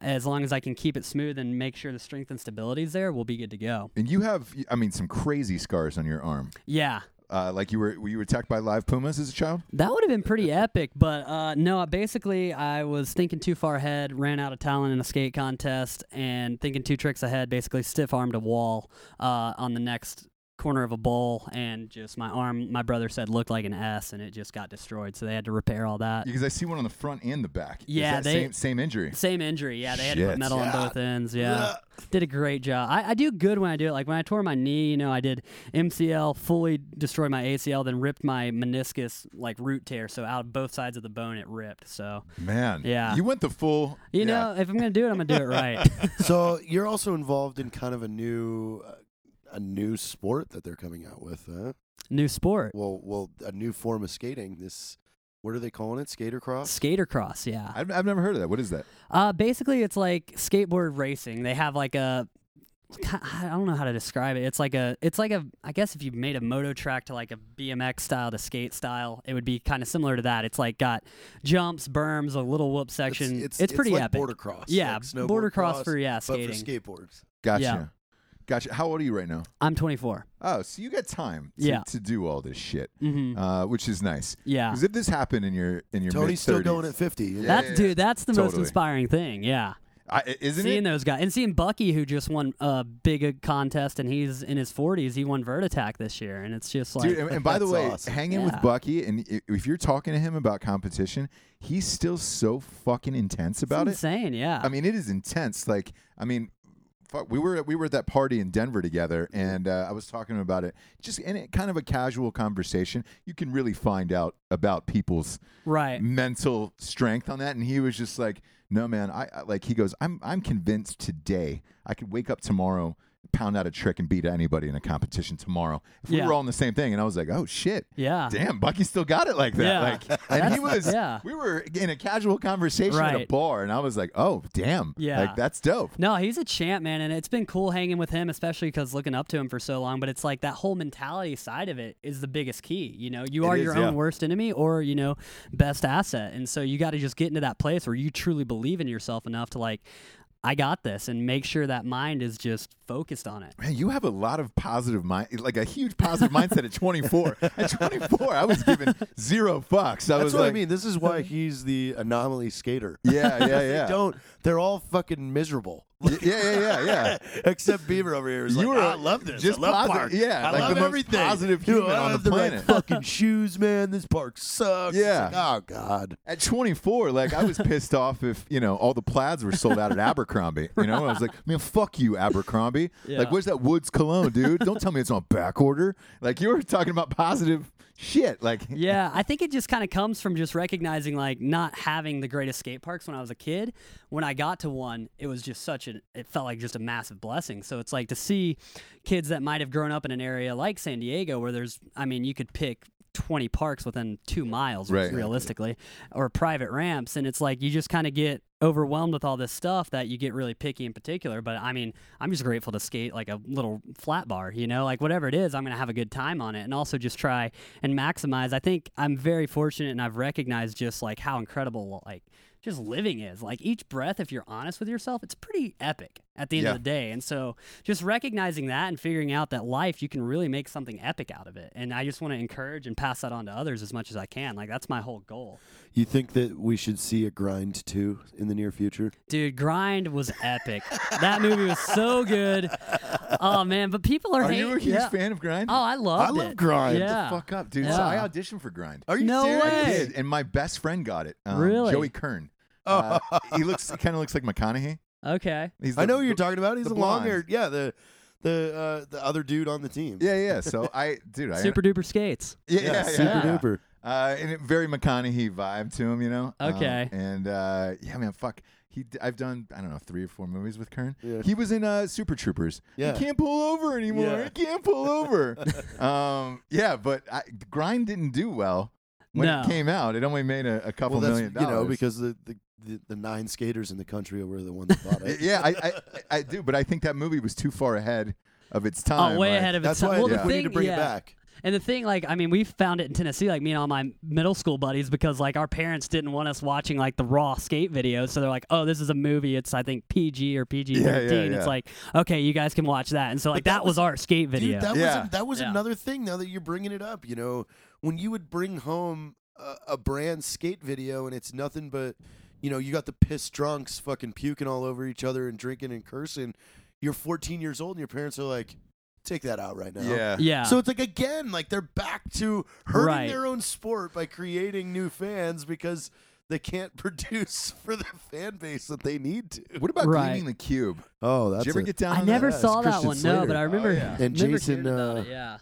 D: as long as I can keep it smooth and make sure the strength and stability is there, we'll be good to go.
B: And you have, I mean, some crazy scars on your arm.
D: Yeah.
B: Uh, like you were, were you attacked by live pumas as a child?
D: That would have been pretty epic, but uh, no. Basically, I was thinking too far ahead, ran out of talent in a skate contest, and thinking two tricks ahead. Basically, stiff armed a wall uh, on the next corner of a bowl, and just my arm. My brother said looked like an S, and it just got destroyed. So they had to repair all that.
B: Because I see one on the front and the back. Is
D: Yeah,
B: that
D: they-
B: same same injury.
D: Same injury, yeah. They had to put metal on both ends. Yeah, did a great job. I, I do good when I do it. Like when I tore my knee, you know, I did MCL, fully destroyed my ACL, then ripped my meniscus like root tear. So out of both sides of the bone, it ripped. So
B: Man,
D: Yeah.
B: you went the full.
D: you
B: yeah.
D: know, if I'm gonna do it, I'm gonna do it right. <laughs>
C: so you're also involved in kind of a new uh, a new sport that they're coming out with. Huh?
D: New sport,
C: Well, well, a new form of skating. This what are they calling it? Skater cross.
D: skater cross. Yeah.
B: I've, I've never heard of that. What is that?
D: Uh, basically, it's like skateboard racing. They have like a I don't know how to describe it. It's like a, it's like a, I guess if you made a moto track to like a BMX style to skate style, it would be kind of similar to that. It's like got jumps, berms, a little whoop section. It's, pretty
C: like
D: epic.
C: Boarder cross.
D: Yeah,
C: like
D: boarder cross for yeah
C: but
D: skating.
C: for skateboards.
B: Gotcha.
D: Yeah.
B: Gotcha. How old are you right now?
D: I'm 24.
B: Oh, so you got time to,
D: Yeah.
B: to do all this shit,
D: hmm
B: uh, which is nice.
D: Yeah.
B: Because if this happened in your in your
C: Tony's still
B: mid-thirties-
C: going at 50. you know?
D: That's
B: yeah,
D: dude. That's the most
B: totally.
D: inspiring thing. Yeah.
B: I, isn't
D: seeing
B: it?
D: those guys and seeing Bucky, who just won a big uh, contest, and he's in his 40s. He won Vert Attack this year, and it's just like,
B: Dude, and, and by the
C: That's
B: way,
C: awesome.
B: hanging with
D: Yeah.
B: Bucky, and i- if you're talking to him about competition, he's still so fucking intense
D: it's
B: about it.
D: insane. Yeah.
B: I mean, it is intense. Like, I mean, fuck, we were we were at that party in Denver together, and uh, I was talking about it. Just in it, kind of a casual conversation, you can really find out about people's
D: right.
B: mental strength on that. And he was just like, "No, man, I, I like." He goes, "I'm I'm convinced today I could wake up tomorrow." Pound out a trick and beat anybody in a competition tomorrow. If we
D: Yeah.
B: were all in the same thing, and I was like, "Oh shit,
D: Yeah.
B: damn, Bucky still got it like that."
D: Yeah.
B: Like, <laughs> and he was,
D: yeah.
B: we were in a casual conversation at a bar, and I was like, "Oh, damn,
D: Yeah.
B: like that's dope."
D: No, he's a champ, man, and it's been cool hanging with him, especially because looking up to him for so long. But it's like that whole mentality side of it is the biggest key. You know, you
B: It
D: are
B: is,
D: your
B: yeah.
D: own worst enemy, or you know, best asset, and so you got to just get into that place where you truly believe in yourself enough to like, I got this, and make sure that mind is just focused on it.
B: Man, you have a lot of positive mind, like a huge positive mindset at 24. <laughs> At 24, I was giving zero fucks. I
C: That's
B: was
C: what
B: like,
C: I mean. This is why he's the anomaly skater.
B: yeah, yeah, <laughs>
C: They
B: yeah.
C: don't. They're all fucking miserable.
B: Y- yeah, yeah, yeah, yeah. <laughs>
C: Except Beaver over here is
B: You
C: like,
B: were
C: "Oh, I love this.
B: just
C: I love
B: positive-
C: park.
B: yeah,
C: I
B: like
C: love
B: the most
C: everything.
B: positive human
C: I
B: on the
C: the right
B: planet."
C: fucking <laughs> shoes, man. This park sucks.
B: Yeah.
C: like, oh God.
B: At 24, like I was pissed off if you know all the plaids were sold out at Abercrombie. You know, I was like, man, fuck you, Abercrombie.
D: Yeah.
B: Like, where's that Woods cologne, dude? Don't tell me it's on back order. Like you were talking about positive shit. Like, <laughs>
D: yeah, I think it just kind of comes from just recognizing like not having the greatest skate parks when I was a kid. When I got to one, it was just such an it felt like just a massive blessing. So it's like to see kids that might have grown up in an area like San Diego where there's I mean, you could pick 20 parks within 2 miles
B: Right.
D: realistically or private ramps and it's like you just kind of get overwhelmed with all this stuff that you get really picky in particular but I mean I'm just grateful to skate like a little flat bar you know? Like whatever it is I'm going to have a good time on it and also just try and maximize. I think I'm very fortunate and I've recognized just like how incredible like just living is. Like each breath if you're honest with yourself it's pretty epic at the end
B: Yeah.
D: of the day and so just recognizing that and figuring out that life you can really make something epic out of it and i just want to encourage and pass that on to others as much as i can like that's my whole goal
C: You think that we should see a grind too in the near future?
D: dude grind was epic that movie was so good oh man but people are,
B: are
D: hate-
B: you a huge
D: yeah.
B: fan of Grind?
D: oh i loved
C: I love
D: it
C: Grind.
B: Shut
D: yeah
B: the fuck up, dude. So I auditioned for Grind.
C: Are you
D: No
C: serious?
B: I
D: way.
B: did, and my best friend got it. Um,
D: Really?
B: Joey Kern. Uh, he looks kind of looks like McConaughey.
D: Okay
B: He's
C: I know who you're talking about. He's
B: the
C: the long
B: blonde.
C: haired. Yeah, the the uh, the other dude on the team.
B: Yeah, yeah. So <laughs> I, dude, I
D: super duper skates
B: yeah, yeah,
C: Yeah,
B: yeah,
C: super
B: yeah.
C: duper.
B: Uh, and it, very McConaughey vibe to him, you know. Um,
D: Okay.
B: and uh, yeah, man, fuck. He, d- I've done I don't know three or four movies with Kern.
C: Yeah.
B: He was in uh, Super Troopers.
C: Yeah.
B: He can't pull over anymore.
C: Yeah.
B: He can't pull over. <laughs> um, yeah, but I, Grind didn't do well when
D: No.
B: it came out. It only made a, a couple
C: Well, that's
B: million
C: you
B: dollars.
C: know because the, the the the nine skaters in the country were the ones that bought it. <laughs>
B: yeah, I, I, I I do, but I think that movie was too far ahead of its oh, time.
D: oh way
B: like-
D: ahead of its
C: That's
D: time
C: why
D: well,
C: I think we
D: thing,
C: need to bring
D: yeah.
C: it back.
D: And the thing, like, I mean, we found it in Tennessee, like me and all my middle school buddies, because like our parents didn't want us watching like the raw skate videos. So they're like, "Oh, this is a movie. It's I think PG or PG
B: Yeah,
D: thirteen.
B: yeah,
D: It's like, okay, you guys can watch that." And so like
C: that
D: that, was,
C: was-
D: our skate video.
C: Dude, that
B: Yeah.
C: was a, that was
D: Yeah.
C: another thing. Now that you're bringing it up, you know, when you would bring home a, a brand skate video and it's nothing but, you know, you got the pissed drunks fucking puking all over each other and drinking and cursing. You're 14 years old and your parents are like, take that out right now.
B: Yeah.
D: yeah.
C: So it's like again, like they're back to hurting
D: Right.
C: their own sport by creating new fans because they can't <laughs> produce for the fan base that they need to.
B: What about
D: Right.
B: Gleaming the Cube?
C: Oh, that's
B: Did you ever
C: a-
B: get down?
D: I never
B: that?
D: saw that
C: Christian
D: one. No, but I remember.
B: Oh, yeah.
C: And
D: remember
C: Jason, uh,
D: it, yeah.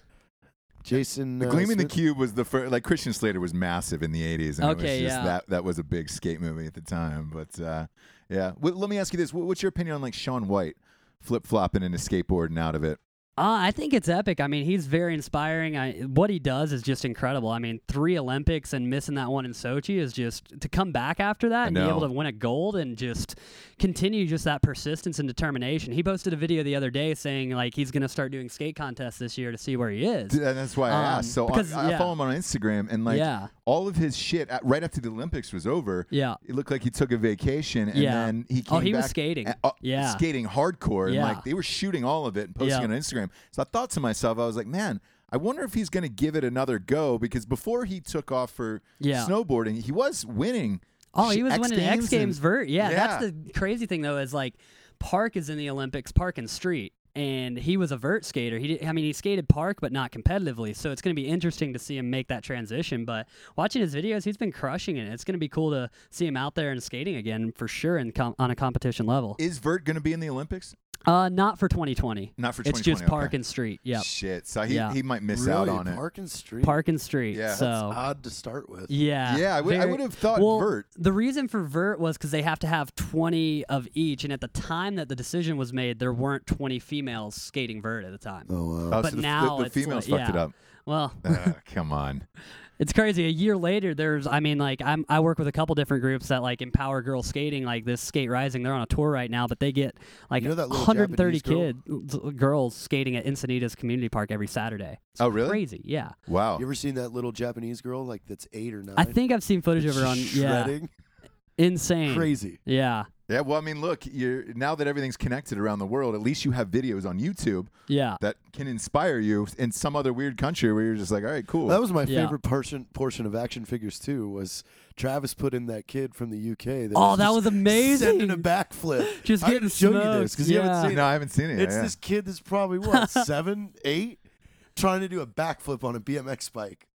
C: Jason.
B: The
C: uh,
B: Gleaming the Cube was the first. Like Christian Slater was massive in the '80s, and it was just
D: yeah.
B: that that was a big skate movie at the time. But uh, yeah, well, let me ask you this: What- What's your opinion on like Shaun White flip flopping into skateboarding out of it?
D: Uh, I think it's epic. I mean, he's very inspiring. I, what he does is just incredible. I mean, three Olympics and missing that one in Sochi is just to come back after that and be able to win a gold and just continue just that persistence and determination. He posted a video the other day saying like he's going to start doing skate contests this year to see where he is.
B: And that's why I
D: Um,
B: asked. So
D: because-
B: I, I
D: yeah.
B: follow him on Instagram, and like
D: Yeah.
B: All of his shit at, right after the Olympics was over.
D: Yeah.
B: It looked like he took a vacation, and
D: Yeah.
B: then he came
D: Oh, he was skating.
B: and- uh,
D: Yeah.
B: skating hardcore, and
D: Yeah.
B: like they were shooting all of it and posting
D: Yeah.
B: it on Instagram. So I thought to myself, I was like, man. I wonder if he's going to give it another go because before he took off for
D: Yeah.
B: snowboarding, he was winning.
D: Oh, he was
B: X
D: winning
B: Games
D: X Games
B: and-
D: vert. Yeah,
B: Yeah.
D: that's the crazy thing though is like Park is in the Olympics, Park and Street, and he was a vert skater. He did, I mean, he skated Park, but not competitively. So it's going to be interesting to see him make that transition. But watching his videos, he's been crushing it. It's going to be cool to see him out there and skating again for sure, and com- on a competition level.
B: Is vert going to be in the Olympics?
D: Uh, not for 2020.
B: Not for 2020.
D: It's
B: 2020.
D: just Park and Street. Yeah.
B: Shit. So he,
D: Yeah.
B: he might miss
C: really?
B: out on it.
C: Park and Street.
D: Park and Street.
B: Yeah.
D: so
C: That's odd to start with.
D: Yeah.
B: Yeah, I would- I would have thought
D: well,
B: vert.
D: The reason for vert was because they have to have 20 of each, and at the time that the decision was made, there weren't 20 females skating vert at the time.
C: Oh wow.
B: Oh,
D: but
B: so the,
D: now
B: the, the
D: it's
B: females
D: like-
B: fucked it up.
D: Well,
B: Uh, come on. <laughs>
D: it's crazy. A year later, there's, I mean, like, I'm, I work with a couple different groups that like empower girls skating, like this Skate Rising. They're on a tour right now, but they get like
C: You know
D: 130
C: Japanese
D: kid girls skating at Encinitas Community Park every Saturday. It's
B: Oh, really?
D: Crazy. Yeah.
B: Wow.
C: You ever seen that little Japanese girl like that's eight or nine?
D: I think I've seen footage of her on.
C: Just
D: Yeah. Insane.
C: Crazy.
D: Yeah.
B: Yeah, well, I mean, look, you're now that everything's connected around the world, at least you have videos on YouTube
D: Yeah.
B: that can inspire you in some other weird country where you're just like, all right, cool.
C: That was my
D: Yeah.
C: favorite portion portion of action figures too. Was Travis put in that kid from the UK? That
D: Oh, that was amazing.
C: Sending a backflip. <laughs>
D: Just
C: I
D: getting
C: didn't show you this
D: smoked.
C: because you
D: Yeah.
C: haven't seen it.
B: no,
C: it.
B: I haven't seen it.
C: It's
B: yeah.
C: this kid that's probably what <laughs> seven, eight, trying to do a backflip on a BMX bike.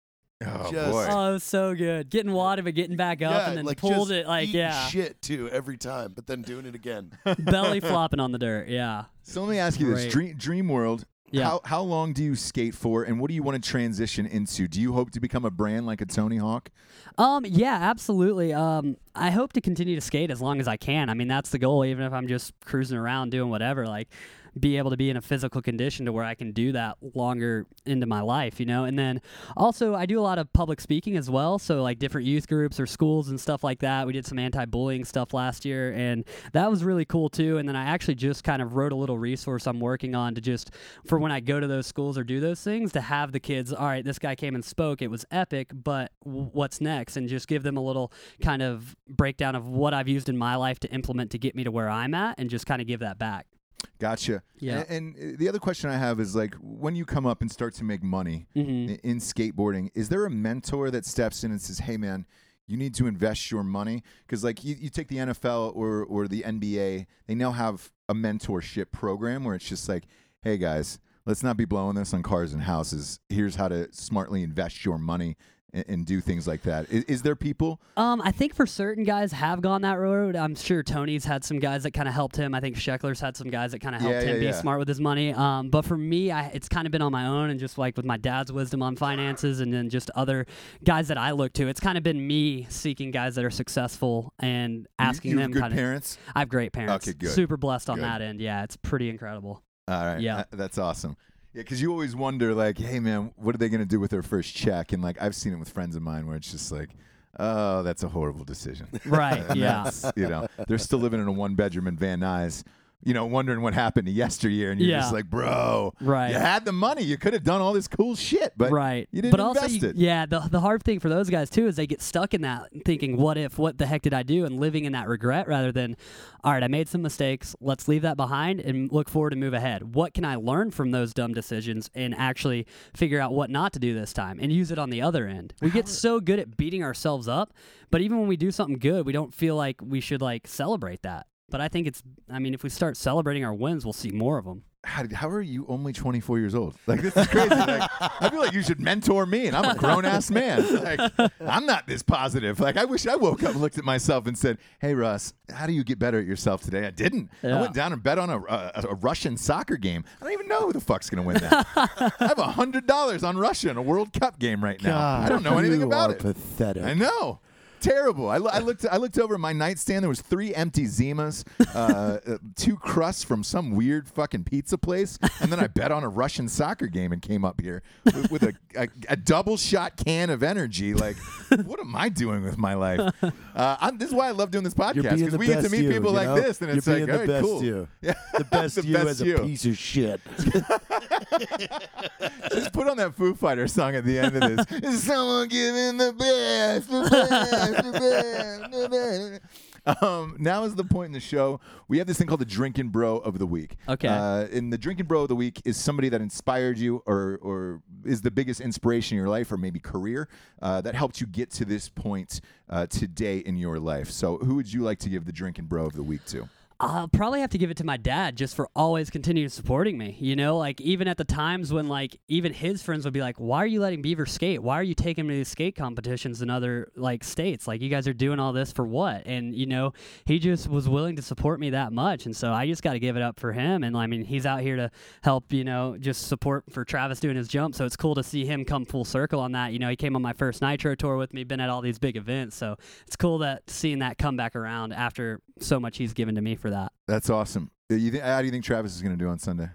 B: Oh
C: just-
B: boy.
D: Oh, it was so good. Getting wadded, but getting back up
C: yeah,
D: and then
C: like
D: pulled
C: just
D: it like
C: eating
D: yeah,
C: shit too every time, but then doing it again. <laughs>
D: belly flopping on the dirt. Yeah,
B: so let me ask you this:
D: Great.
B: Dream, Dream World
D: Yeah.
B: How how long do you skate for, and what do you want to transition into? Do you hope to become a brand like a Tony Hawk?
D: Um, yeah, absolutely. Um, I hope to continue to skate as long as I can. I mean, that's the goal. Even if I'm just cruising around doing whatever, like be able to be in a physical condition to where I can do that longer into my life, you know. And then also, I do a lot of public speaking as well. So like different youth groups or schools and stuff like that. We did some anti-bullying stuff last year, and that was really cool too. And then I actually just kind of wrote a little resource I'm working on to just for when I go to those schools or do those things to have the kids. All right, this guy came and spoke. It was epic, but what's next? And just give them a little kind of breakdown of what I've used in my life to implement to get me to where I'm at, and just kind of give that back.
B: Gotcha.
D: Yeah.
B: A- And, uh, the other question I have is like, when you come up and start to make money
D: Mhm.
B: in skateboarding, is there a mentor that steps in and says, "Hey, man"? You need to invest your money because, like, you, you take the NFL or or the NBA, they now have a mentorship program where it's just like, "Hey, guys, let's not be blowing this on cars and houses. Here's how to smartly invest your money and, and do things like that. Is, is there people?
D: Um, I think for certain guys have gone that road. I'm sure Tony's had some guys that kind of helped him. I think Sheckler's had some guys that kind of helped
B: Yeah,
D: him
B: yeah,
D: be smart with his money. Um, but for me, I, it's kind of been on my own and just like with my dad's wisdom on finances and then just other guys that I look to. It's kind of been me seeking guys that are successful and asking
B: you, you
D: them
B: have good
D: kind of.
B: parents.
D: I have great parents.
B: Okay, good.
D: Super blessed on
B: Good.
D: that end. Yeah, it's pretty incredible.
B: All right.
D: Yeah.
B: That's awesome. Yeah, because you always wonder, like, hey, man, what are they going to do with their first check? And, like, I've seen it with friends of mine where it's just like, oh, that's a horrible decision.
D: Right. <laughs> Yeah.
B: you know, they're still living in a one bedroom in Van Nuys, you know, wondering what happened to yesteryear. And you're
D: Yeah.
B: just like, bro,
D: Right.
B: you had the money. You could have done all this cool shit, but
D: right.
B: you didn't
D: but also,
B: invest
D: you-
B: it.
D: yeah, the the hard thing for those guys too is they get stuck in that thinking, "What if? What the heck did I do?" and living in that regret rather than, "All right, I made some mistakes. Let's leave that behind and look forward and move ahead. What can I learn from those dumb decisions and actually figure out what not to do this time and use it on the other end?" We get so good at beating ourselves up, but even when we do something good, we don't feel like we should like celebrate that. But I think it's. I mean, if we start celebrating our wins, we'll see more of them.
B: how, how are you only 24 years old? Like, this is crazy. like, I feel like you should mentor me, and I'm a grown ass man. Like, I'm not this positive. Like, I wish I woke up looked at myself and said, Hey, Russ, how do you get better at yourself today? I didn't. I went down and bet on a, a, a Russian soccer game. I don't even know who the fuck's going to win that. <laughs> I have $100 on Russia in a World Cup game right now. I don't know anything
C: you
B: about
C: are
B: it.
C: Pathetic.
B: I know. Terrible. I, I looked. I looked over my nightstand. There was three empty Zimas, uh, uh, two crusts from some weird fucking pizza place, and then I bet on a Russian soccer game and came up here with, with a, a, a double shot can of energy. Like, what am I doing with my life? Uh, I'm, this is why I love doing this podcast because we get to meet
C: you,
B: people
C: you
B: like
C: know?
B: this, and
C: You're
B: it's like, all
C: the best
B: cool.
C: you. <laughs>
B: Yeah,
C: The best <laughs>
B: the
C: you
B: best
C: as a piece of shit. <laughs>
B: Just put on that Foo Fighter song at the end of this. <laughs> Is someone giving the best, the best, the best, the best. Um, now is the point in the show. We have this thing called the Drinking Bro of the Week.
D: Okay.
B: Uh, and the Drinking Bro of the Week is somebody that inspired you or or is the biggest inspiration in your life or maybe career uh, that helped you get to this point uh, today in your life. So who would you like to give the Drinking Bro of the Week to?
D: I'll probably have to give it to my dad just for always continuing supporting me. You know, like even at the times when like even his friends would be like, "Why are you letting Beaver skate? Why are you taking him to these skate competitions in other like states? Like you guys are doing all this for what?" And you know, he just was willing to support me that much, and so I just got to give it up for him. And I mean, he's out here to help, you know, just support for Travis doing his jump. So it's cool to see him come full circle on that. You know, he came on my first Nitro tour with me, been at all these big events, so it's cool that seeing that come back around after so much he's given to me for that.
B: That's awesome. Uh, You think, how do you think Travis is going to do on Sunday?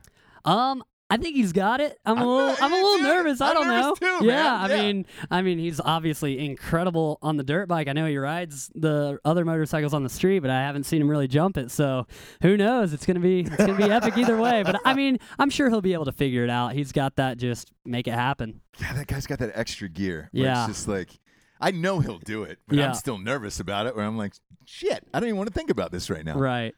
D: Um, I think he's got it. I'm a little, I'm a little nervous. I don't know.
B: too,
D: yeah. I
B: Yeah.
D: mean, I mean, he's obviously incredible on the dirt bike. I know he rides the other motorcycles on the street, but I haven't seen him really jump it. So who knows? It's gonna be, it's gonna be <laughs> epic either way. But I mean, I'm sure he'll be able to figure it out. He's got that. Just make it happen.
B: Yeah, that guy's got that extra gear.
D: Yeah.
B: It's just like, I know he'll do it, but
D: Yeah.
B: I'm still nervous about it. Where I'm like, shit, I don't even want to think about this right now.
D: Right.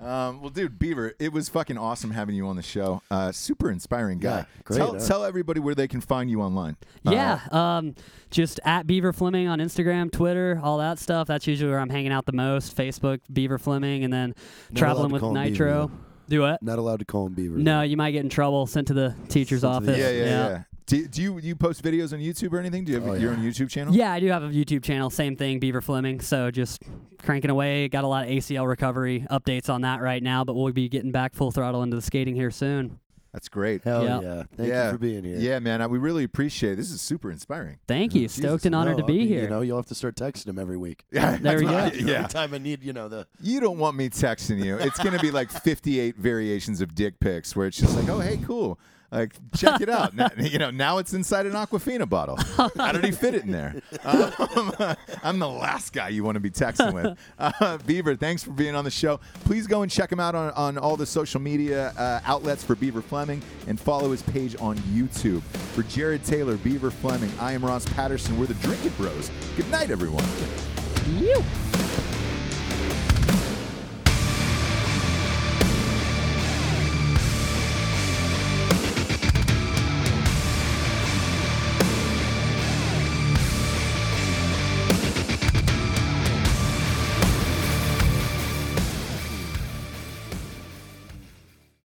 B: Um, well, dude, Beaver, it was fucking awesome having you on the show. Uh, super inspiring guy.
C: Yeah, great,
B: Tell,
C: huh?
B: tell everybody where they can find you online. Uh,
D: Yeah, um, just at Beaver Fleming on Instagram, Twitter, all that stuff. That's usually where I'm hanging out the most. Facebook, Beaver Fleming, and then traveling with Nitro.
C: Beaver,
D: Do what?
C: Not allowed to call him Beaver.
D: No, you might get in trouble. Sent to the teacher's
C: Sent to the-
D: office.
B: yeah, yeah, yeah. Do, do you do you post videos on YouTube or anything? Do you have
C: Oh,
B: your
C: yeah.
B: own YouTube channel?
D: Yeah, I do have a YouTube channel. Same thing, Beaver Fleming. So just cranking away. Got a lot of ACL recovery updates on that right now, but we'll be getting back full throttle into the skating here soon.
B: That's great.
C: Hell
D: Yeah.
C: yeah! Thank
B: yeah.
C: you for being here.
B: Yeah, man. I, we really appreciate it. This is super inspiring.
D: Thank you. Stoked and honored
C: No,
D: to be
C: I'll
D: here.
C: You know, you'll have to start texting him every week. <laughs>
B: Yeah,
D: There we go.
B: Yeah.
C: Every time I need, you know, the
B: You don't want me texting you. It's going to be like 58 variations of dick pics where it's just like, oh, hey, cool. Like, check it out. Now, you know, now it's inside an Aquafina bottle. How did he fit it in there? Um, <laughs> I'm the last guy you want to be texting with. Uh, Beaver, thanks for being on the show. Please go and check him out on, on all the social media uh, outlets for Beaver Fleming and follow his page on YouTube. For Jarred Taylor, Beaver Fleming, I am Ross Patterson. We're the Drinking Bros. Good night, everyone.